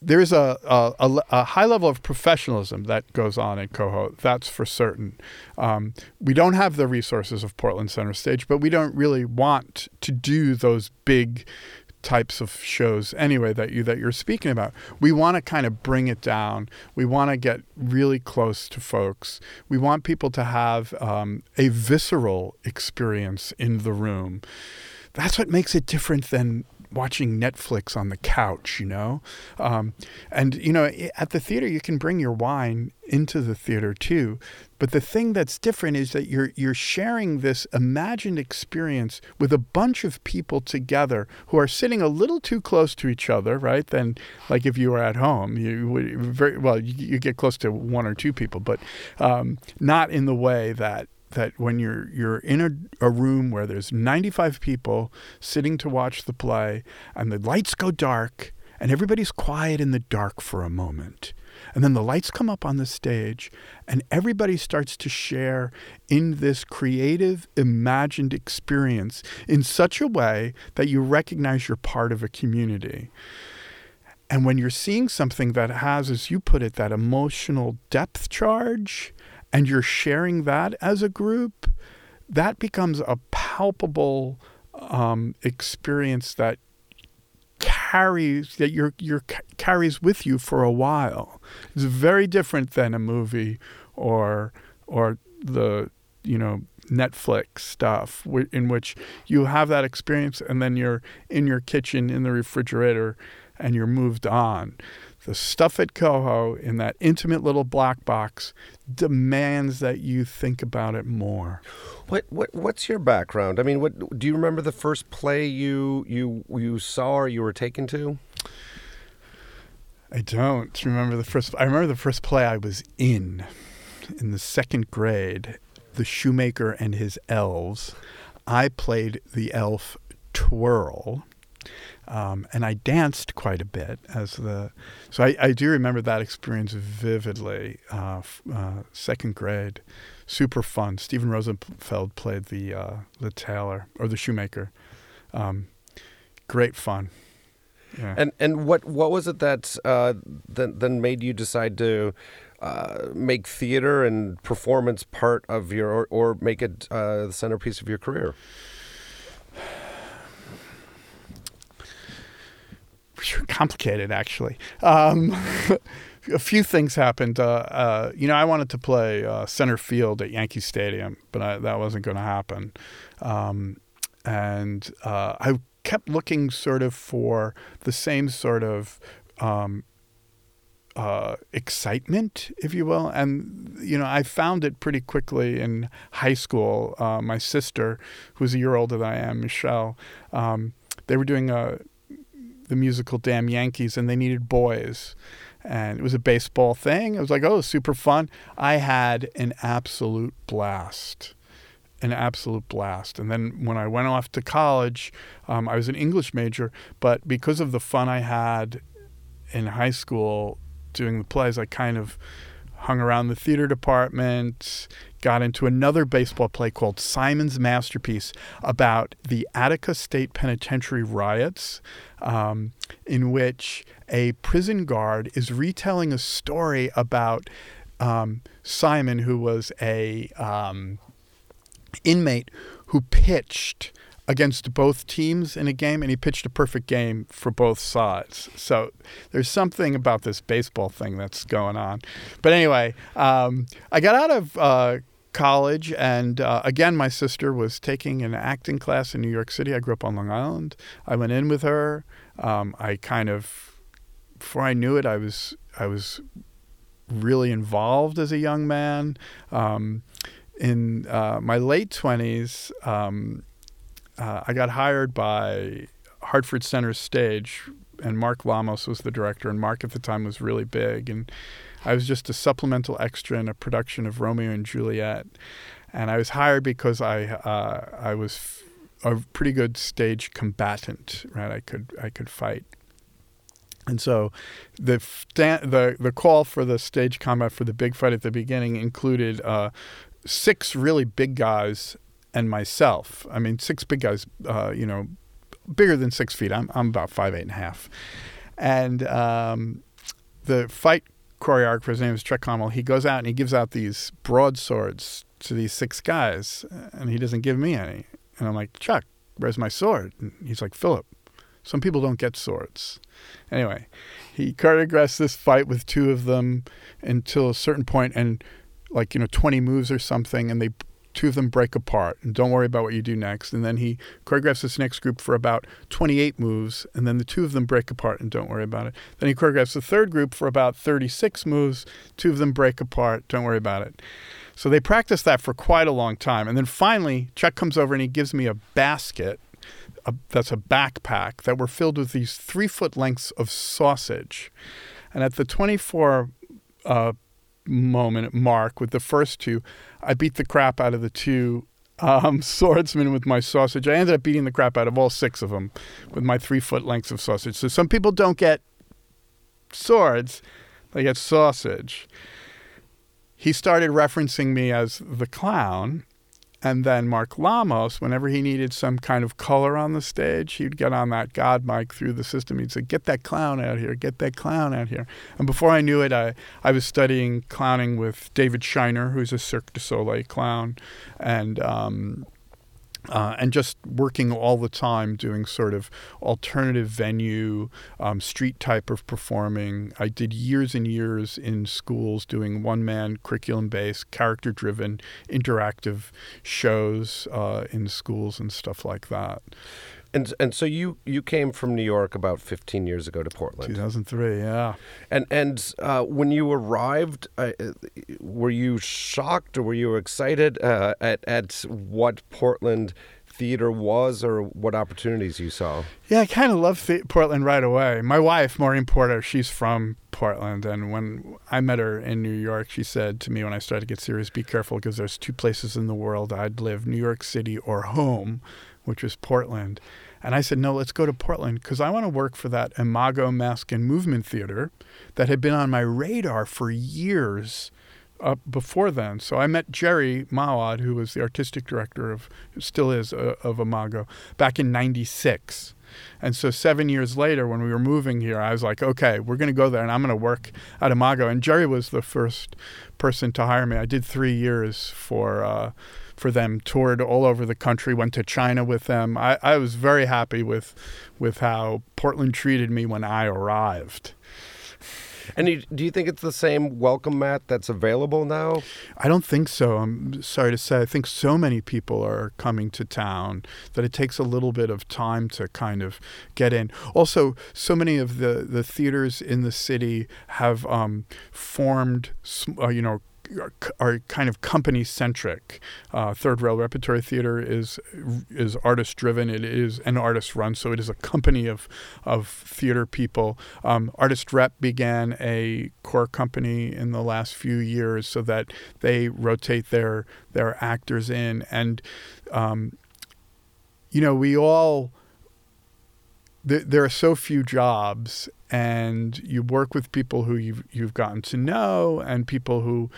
there's a, a, a, high level of professionalism that goes on in Coho. That's for certain. Um, we don't have the resources of Portland Center Stage, but we don't really want to do those big types of shows anyway that you that you're speaking about. We want to kind of bring it down. We want to get really close to folks. We want people to have um, a visceral experience in the room. That's what makes it different than watching Netflix on the couch, you know? Um, and, you know, at the theater, you can bring your wine into the theater too. But the thing that's different is that you're, you're sharing this imagined experience with a bunch of people together who are sitting a little too close to each other, right? Than like if you were at home, you would very, well, you, you get close to one or two people, but um, not in the way that that when you're you're in a, a room where there's 95 people sitting to watch the play and the lights go dark and everybody's quiet in the dark for a moment and then the lights come up on the stage and everybody starts to share in this creative imagined experience in such a way that you recognize you're part of a community. And when you're seeing something that has, as you put it, that emotional depth charge, and you're sharing that as a group, that becomes a palpable um, experience that carries that your your carries with you for a while. It's very different than a movie or or the you know Netflix stuff in which you have that experience and then you're in your kitchen in the refrigerator and you're moved on the stuff at Coho in that intimate little black box demands that you think about it more. What what what's your background? I mean, what do you remember the first play you you you saw or you were taken to? I don't remember the first. I remember the first play I was in, in the second grade, The Shoemaker and His Elves. I played the elf Twirl um, and I danced quite a bit as the. So I, I do remember that experience vividly. Uh, uh, second grade, super fun. Stephen Rosenfeld played the uh, the tailor or the shoemaker. Um, great fun. Yeah. And and what what was it that uh, that then made you decide to uh, make theater and performance part of your or, or make it uh, the centerpiece of your career? complicated actually. Um, a few things happened. Uh, uh, you know, I wanted to play uh, center field at Yankee Stadium, but I, that wasn't going to happen. Um, and uh, I kept looking sort of for the same sort of um, uh, excitement, if you will. And, you know, I found it pretty quickly in high school. Uh, my sister, who's a year older than I am, Michelle, um, they were doing a the musical Damn Yankees and they needed boys. And it was a baseball thing. It was like, oh, super fun. I had an absolute blast. an absolute blast. And then when I went off to college, um, I was an English major, but because of the fun I had in high school doing the plays, I kind of hung around the theater department, got into another baseball play called Simon's Masterpiece about the Attica State Penitentiary riots, um, in which a prison guard is retelling a story about um, Simon, who was a um, inmate who pitched against both teams in a game, and he pitched a perfect game for both sides. So there's something about this baseball thing that's going on. But anyway, um, I got out of uh, college, and uh, again, my sister was taking an acting class in New York City. I grew up on Long Island. I went in with her. Um, I kind of, before I knew it, I was I was really involved as a young man. Um, in uh, my late 20s, um, uh, I got hired by Hartford Center Stage, and Mark Lamos was the director, and Mark at the time was really big. And I was just a supplemental extra in a production of Romeo and Juliet. And I was hired because I uh, I was a pretty good stage combatant, right? I could I could fight. And so, the the the call for the stage combat for the big fight at the beginning included uh, six really big guys and myself. I mean, six big guys, uh, you know, bigger than six feet. I'm, I'm about five, eight and a half. And um, the fight choreographer, his name is Chuck Conwell, he goes out and he gives out these broadswords to these six guys, and he doesn't give me any. And I'm like, Chuck, where's my sword? And he's like, Philip, some people don't get swords. Anyway, he choreographs this fight with two of them until a certain point, and like, you know, 20 moves or something, and they two of them break apart and don't worry about what you do next. And then he choreographs this next group for about 28 moves and then the two of them break apart and don't worry about it. Then he choreographs the third group for about 36 moves two of them break apart don't worry about it. So they practice that for quite a long time and then finally chuck comes over and he gives me a basket a, that's a backpack that were filled with these three foot lengths of sausage. And at the 24 uh, moment mark with the first two, I beat the crap out of the two um, swordsmen with my sausage. I ended up beating the crap out of all six of them with my three foot lengths of sausage. So some people don't get swords, they get sausage. He started referencing me as the clown. And then Mark Lamos, whenever he needed some kind of color on the stage, he'd get on that God mic through the system. He'd say, Get that clown out here, get that clown out here. And before I knew it, I, I was studying clowning with David Shiner, who's a Cirque du Soleil clown. And um, uh, and just working all the time doing sort of alternative venue, um, street type of performing. I did years and years in schools doing one man curriculum based, character driven, interactive shows uh, in schools and stuff like that. And and so you you came from New York about 15 years ago to Portland. 2003, yeah. And and uh, when you arrived, uh, were you shocked or were you excited uh, at at what Portland theater was or what opportunities you saw? Yeah, I kind of loved the- Portland right away. My wife, Maureen Porter, she's from Portland, and when I met her in New York, she said to me when I started to get serious, "Be careful because there's two places in the world I'd live: New York City or home." Which was Portland. And I said, no, let's go to Portland because I want to work for that Imago Mask and Movement Theater that had been on my radar for years uh, before then. So I met Jerry Mouawad, who was the artistic director of, still is, uh, of Imago, back in 96. And so seven years later, when we were moving here, I was like, okay, we're going to go there and I'm going to work at Imago. And Jerry was the first person to hire me. I did three years for. Uh, for them, toured all over the country, went to China with them. I, I was very happy with with how Portland treated me when I arrived. And you, do you think it's the same welcome mat that's available now? I don't think so. I'm sorry to say. I think so many people are coming to town that it takes a little bit of time to kind of get in. Also, so many of the, the theaters in the city have um, formed, uh, you know, are, kind of company centric. Uh, Third Rail Repertory Theater is is artist driven. It is an artist run, so it is a company of of theater people. Um, artist Rep began a core company in the last few years, so that they rotate their their actors in, and um, you know we all there, are so few jobs and you work with people who you've, you've gotten to know and people who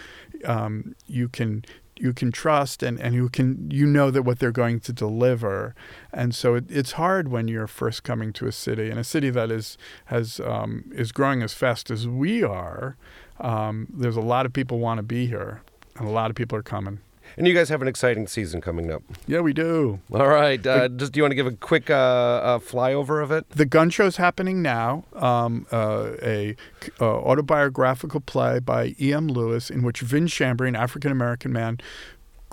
um, you can you can trust and, and who can you know that what they're going to deliver. And so it, it's hard when you're first coming to a city and a city that is has um, is growing as fast as we are um, there's a lot of people want to be here and a lot of people are coming and you guys have an exciting season coming up. Yeah, we do. All right. Uh, just do you want to give a quick uh, uh, flyover of it? The gun show's happening now. Um, uh, a uh, autobiographical play by E.M. Lewis, in which Vin Shambry, an African American man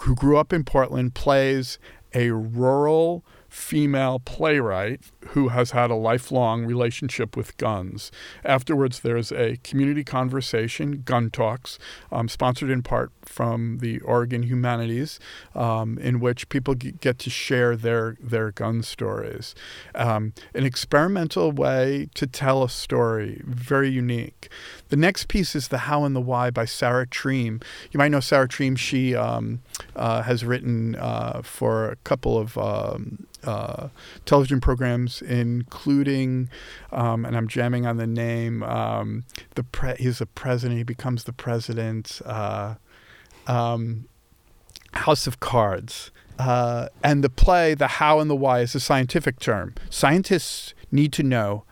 who grew up in Portland, plays a rural female playwright who has had a lifelong relationship with guns. Afterwards, there's a community conversation, Gun Talks, um, sponsored in part from the Oregon Humanities, um, in which people get to share their, their gun stories. Um, an experimental way to tell a story, very unique. The next piece is The How and the Why by Sarah Treem. You might know Sarah Treem. She um, uh, has written uh, for a couple of um, uh, television programs, including, um, and I'm jamming on the name. Um, the pre- he's a president. He becomes the president. Uh, um, House of Cards. Uh, and the play, the how and the why, is a scientific term. Scientists need to know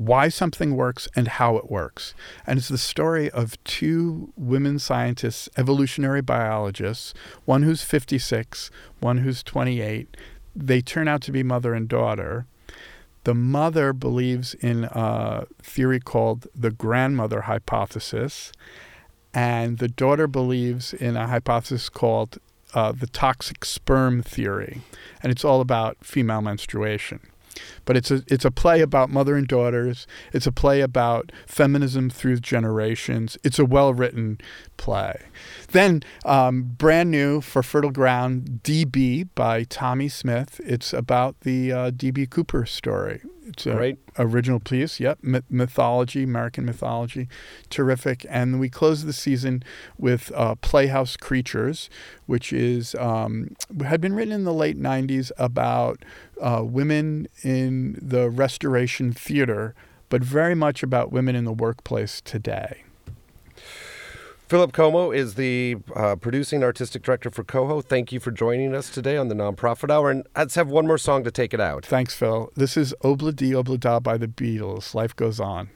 why something works and how it works. And it's the story of two women scientists, evolutionary biologists, one who's 56, one who's 28, they turn out to be mother and daughter. The mother believes in a theory called the grandmother hypothesis, and the daughter believes in a hypothesis called uh, the toxic sperm theory. And it's all about female menstruation. But it's a it's a play about mother and daughters. It's a play about feminism through generations. It's a well written play. Then um, brand new for Fertile Ground, DB by Tommy Smith. It's about the uh, DB Cooper story. It's a right. original piece. Yep, mythology, American mythology, terrific. And we close the season with uh, Playhouse Creatures, which is um, had been written in the late '90s about uh, women in the Restoration Theater, but very much about women in the workplace today. Philip Cuomo is the uh, producing artistic director for Coho. Thank you for joining us today on the Nonprofit Hour. And let's have one more song to take it out. Thanks, Phil. This is Obla Di Obla Da by the Beatles. Life goes on.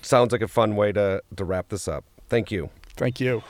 Sounds like a fun way to, to wrap this up. Thank you. Thank you.